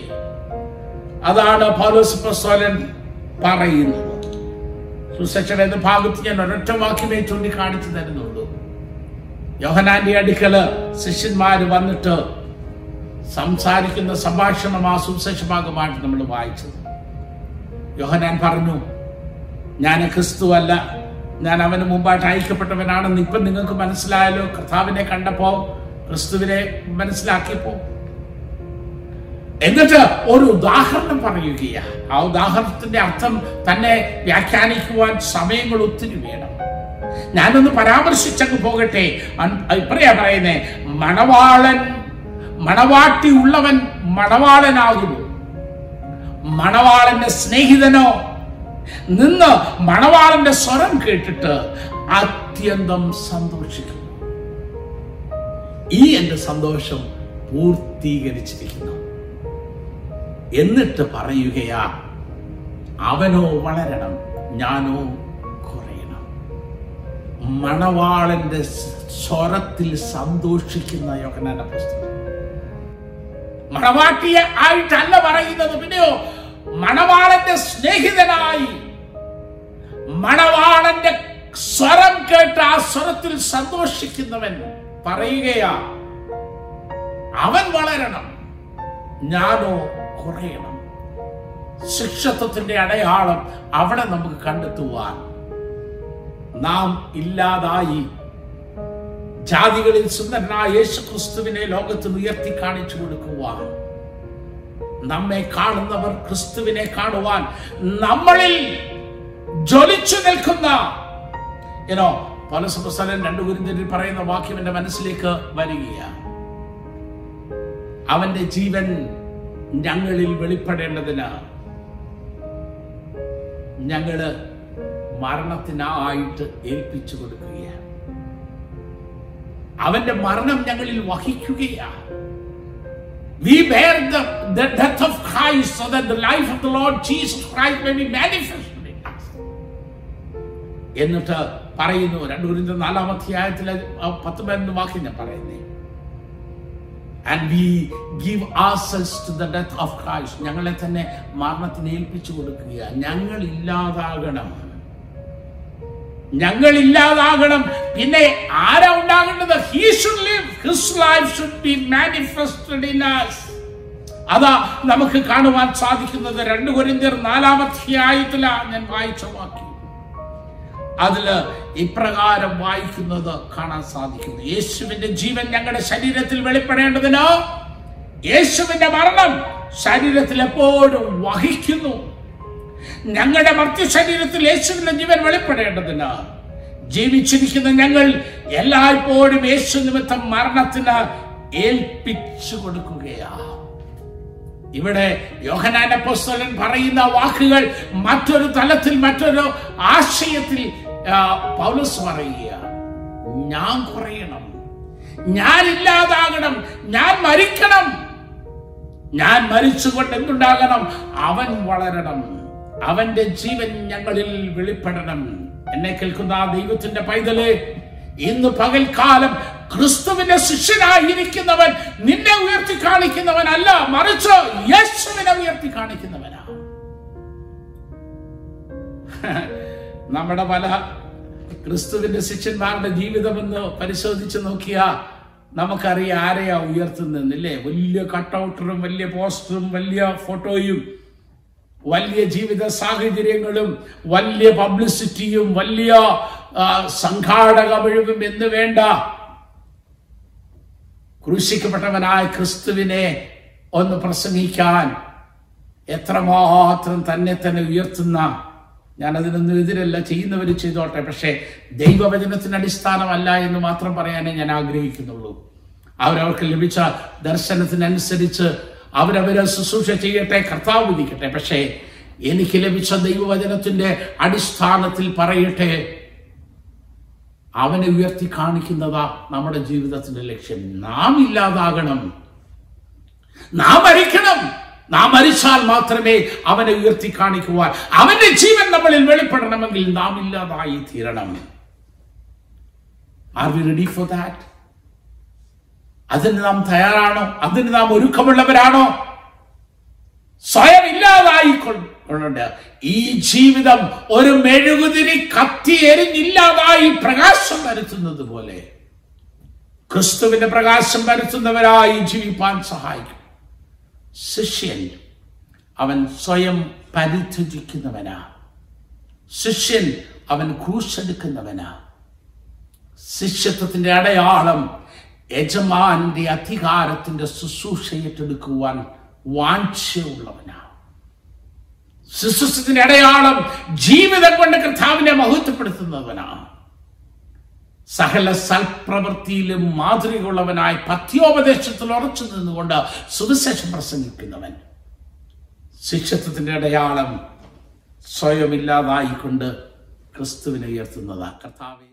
അതാണ് പൗലോസ് പ്രസോലൻ പറയുന്നത്. സുസച്ചൻ എന്ന ഭാഗത്ത് ഞാൻ ഒരൊറ്റ വാക്യമേ ചൂണ്ടിക്കാണിച്ചു തരുന്നുള്ളൂ. യോഹനാന്റെ അടുക്കൽ ശിഷ്യന്മാര് വന്നിട്ട് സംസാരിക്കുന്ന സംഭാഷണം ആ സുശേഷ ഭാഗമായിട്ട് നമ്മൾ വായിച്ചത്. യോഹനാൻ പറഞ്ഞു ഞാൻ ക്രിസ്തു അല്ല ഞാൻ അവന് മുമ്പായിട്ട് അയക്കപ്പെട്ടവനാണെന്ന് ഇപ്പം നിങ്ങൾക്ക് മനസ്സിലായല്ലോ. കർത്താവിനെ കണ്ടപ്പോ ക്രിസ്തുവിനെ മനസ്സിലാക്കിയപ്പോ എന്നിട്ട് ഒരു ഉദാഹരണം പറയുകയ ആ ഉദാഹരണത്തിന്റെ അർത്ഥം തന്നെ വ്യാഖ്യാനിക്കുവാൻ സമയങ്ങൾ ഒത്തിരി വേണം. ഞാനൊന്ന് പരാമർശിച്ചങ്ങ് പോകട്ടെ. ഇപ്പറയാ പറയുന്നേ മണവാളൻ മണവാട്ടി ഉള്ളവൻ മണവാളനാകുന്നു. മണവാളന്റെ സ്നേഹിതനോ? നിന്ന് മണവാളന്റെ സ്വരം കേട്ടിട്ട് അത്യന്തം സന്തോഷിക്കുന്നു. ഈ എന്റെ സന്തോഷം പൂർത്തീകരിച്ചിരിക്കുന്നു. എന്നിട്ട് പറയുകയാ അവനോ വളരണം ഞാനോ കുറയണം. മണവാളന്റെ സ്വരത്തിൽ സന്തോഷിക്കുന്ന യോഹനാന്റെ പുസ്തകം. മണവാട്ടിയെ ആയിട്ടല്ല പറയുന്നത് പിന്നെയോ മണവാളന്റെ സ്നേഹിതനായി മണവാളന്റെ സ്വരം കേട്ട് ആ സ്വരത്തിൽ സന്തോഷിക്കുന്നവൻ പറയുകയാ അവൻ വളരണം ഞാനോ കുറയണം. ശിക്ഷത്വത്തിന്റെ അടയാളം അവിടെ നമുക്ക് കണ്ടെത്തുവാൻ നാം ഇല്ലാതായി ജാതികളിൽ സുന്ദരനായ യേശു ക്രിസ്തുവിനെ ഉയർത്തി കാണിച്ചു കൊടുക്കുവാൻ നമ്മെ കാണുന്നവർ ക്രിസ്തുവിനെ കാണുവാൻ നമ്മളിൽ ജ്വലിച്ചു നിൽക്കുന്ന ഏനോ പല സംസ്ഥാനം രണ്ടു ഗുരുന്ദരിൽ പറയുന്ന വാക്യം എന്റെ മനസ്സിലേക്ക് വരികയാണ്. അവന്റെ ജീവൻ ഞങ്ങളിൽ വെളിപ്പെടേണ്ടതിന് ഞങ്ങൾ മരണത്തിനായിട്ട് ഏൽപ്പിച്ചു കൊടുക്കുകയാണ്. അവന്റെ മരണം ഞങ്ങളിൽ വഹിക്കുകയാണ്. We bear the, the death of Christ so that the life of the Lord Jesus Christ may be manifested in us. എന്നിട്ട് പറയുന്നു രണ്ടു കുരിന്ത നാലാം അധ്യായത്തിലെ പത്ത് പതിനൊന്ന് വാക്യം ഞാൻ പറയുന്നേ. And we give ourselves to the death of Christ. ഞങ്ങളെ തന്നെ മരണത്തിന് ഏൽപ്പിച്ചു കൊടുക്കുക ഞങ്ങൾ ഇല്ലാതാകണം ഞങ്ങൾ ഇല്ലാതാകണം പിന്നെ ആരാ ഉണ്ടാകേണ്ടത്? He should live his life should be manifested in us അതാ നമുക്ക് കാണുവാൻ സാധിക്കുന്നത്. രണ്ട് കുരിന്തിർ നാലാമധ്യായത്തിലാണ് ഞാൻ വായിച്ച വാക്യം. അതിൽ ഇപ്രകാരം വായിക്കുന്നത് കാണാൻ സാധിക്കുന്നു. യേശുവിന്റെ ജീവൻ ഞങ്ങളുടെ ശരീരത്തിൽ വെളിപ്പെടേണ്ടതിന് യേശുവിന്റെ മരണം ശരീരത്തിൽ എപ്പോഴും വഹിക്കുന്നു. ഞങ്ങളുടെ മർത്യ ശരീരത്തിൽ യേശുവിന്റെ ജീവൻ വെളിപ്പെടേണ്ടതിന് ജീവിച്ചിരിക്കുന്ന ഞങ്ങൾ എല്ലായ്പ്പോഴും യേശു നിമിത്തം മരണത്തിന് ഏൽപ്പിച്ചു കൊടുക്കുകയാ ഇവിടെ യോഹനാന പുസ്തകൻ പറയുന്ന വാക്കുകൾ മറ്റൊരു തലത്തിൽ മറ്റൊരു ആശയത്തിൽ പൗലോസ് പറയുക ഞാൻ കുറയണം. ഞാൻ ഇല്ലാതാകണം. ഞാൻ മരിക്കണം. ഞാൻ മരിച്ചുകൊണ്ട് എന്തുണ്ടാകണം? അവൻ വളരണം. അവന്റെ ജീവൻ ഞങ്ങളിൽ വെളിപ്പെടണം. എന്നെ കേൾക്കുന്ന ആ ദൈവത്തിന്റെ പൈതൽ ഇന്ന് പകൽക്കാലം ക്രിസ്തുവിന്റെ ശിഷ്യനായിരിക്കുന്നവൻ നിന്നെ ഉയർത്തി കാണിക്കുന്നവനല്ല മറിച്ച് യേശുവിനെ ഉയർത്തി കാണിക്കുന്നവനാ. നമ്മുടെ പല ക്രിസ്തുവിന്റെ ശിഷ്യന്മാരുടെ ജീവിതമെന്ന് പരിശോധിച്ച് നോക്കിയാ നമുക്കറിയാം ആരെയാ ഉയർത്തുന്നില്ലേ വലിയ കട്ടൗട്ടറും വലിയ പോസ്റ്ററും വലിയ ഫോട്ടോയും വലിയ ജീവിത സാഹചര്യങ്ങളും വലിയ പബ്ലിസിറ്റിയും വലിയ സംഘാടക കഴിവും എന്ന് വേണ്ട. ക്രൂശിക്കപ്പെട്ടവനായ ക്രിസ്തുവിനെ ഒന്ന് പ്രസംഗിക്കാൻ എത്രമാത്രം തന്നെ തന്നെ ഉയർത്തുന്ന ഞാൻ അതിനൊന്നും എതിരല്ല ചെയ്യുന്നവർ ചെയ്തോട്ടെ. പക്ഷേ ദൈവവചനത്തിന് അടിസ്ഥാനമല്ല എന്ന് മാത്രം പറയാനേ ഞാൻ ആഗ്രഹിക്കുന്നുള്ളൂ. അവരവർക്ക് ലഭിച്ച ദർശനത്തിനനുസരിച്ച് അവരവരെ ശുശ്രൂഷ ചെയ്യട്ടെ കർത്താവ് വിധിക്കട്ടെ. പക്ഷേ എനിക്ക് ലഭിച്ച ദൈവവചനത്തിന്റെ അടിസ്ഥാനത്തിൽ പറയട്ടെ അവനെ ഉയർത്തി കാണിക്കുന്നതാ നമ്മുടെ ജീവിതത്തിന്റെ ലക്ഷ്യം. നാം ഇല്ലാതാകണം. നാം മരിക്കണം. നാം മരിച്ചാൽ മാത്രമേ അവനെ ഉയർത്തി കാണിക്കുവാൻ അവന്റെ ജീവൻ നമ്മളിൽ വെളിപ്പെടണമെങ്കിൽ നാം ഇല്ലാതായി തീരണം. Are we ready for that അതിന് നാം തയ്യാറാണോ? അതിന് നാം ഒരുക്കമുള്ളവരാണോ? സ്വയം ഇല്ലാതായി കൊണ്ട് ഈ ജീവിതം ഒരു മെഴുകുതിരി കത്തി എരിഞ്ഞില്ലാതായി പ്രകാശം വരുത്തുന്നത് പോലെ ക്രിസ്തുവിന്റെ പ്രകാശം വരുത്തുന്നവരായി ജീവിപ്പാൻ സഹായിക്കും. ശിഷ്യൻ. അവൻ സ്വയം പരിത്യജിക്കുന്നവനാ. ശിഷ്യൻ അവൻ ക്രൂശെടുക്കുന്നവനാ. ശിഷ്യത്വത്തിന്റെ അടയാളം യജമാന്റെ അധികാരത്തിന്റെ ശുശ്രൂഷ ഏറ്റെടുക്കുവാൻ വാഞ്ചയുള്ളവനാ. ശുശ്രൂഷത്തിന്റെ അടയാളം ജീവിതം കൊണ്ട് കർത്താവിനെ മഹത്വപ്പെടുത്തുന്നവനാ. സകല സൽപ്രവൃത്തിയിലും മാതൃകയുള്ളവനായി പത്യോപദേശത്തിൽ ഉറച്ചു നിന്നുകൊണ്ട് സുവിശേഷം പ്രസംഗിക്കുന്നവൻ. ശിക്ഷത്വത്തിന്റെ അടയാളം സ്വയമില്ലാതായിക്കൊണ്ട് ക്രിസ്തുവിനെ ഉയർത്തുന്നതാ. കർത്താവെ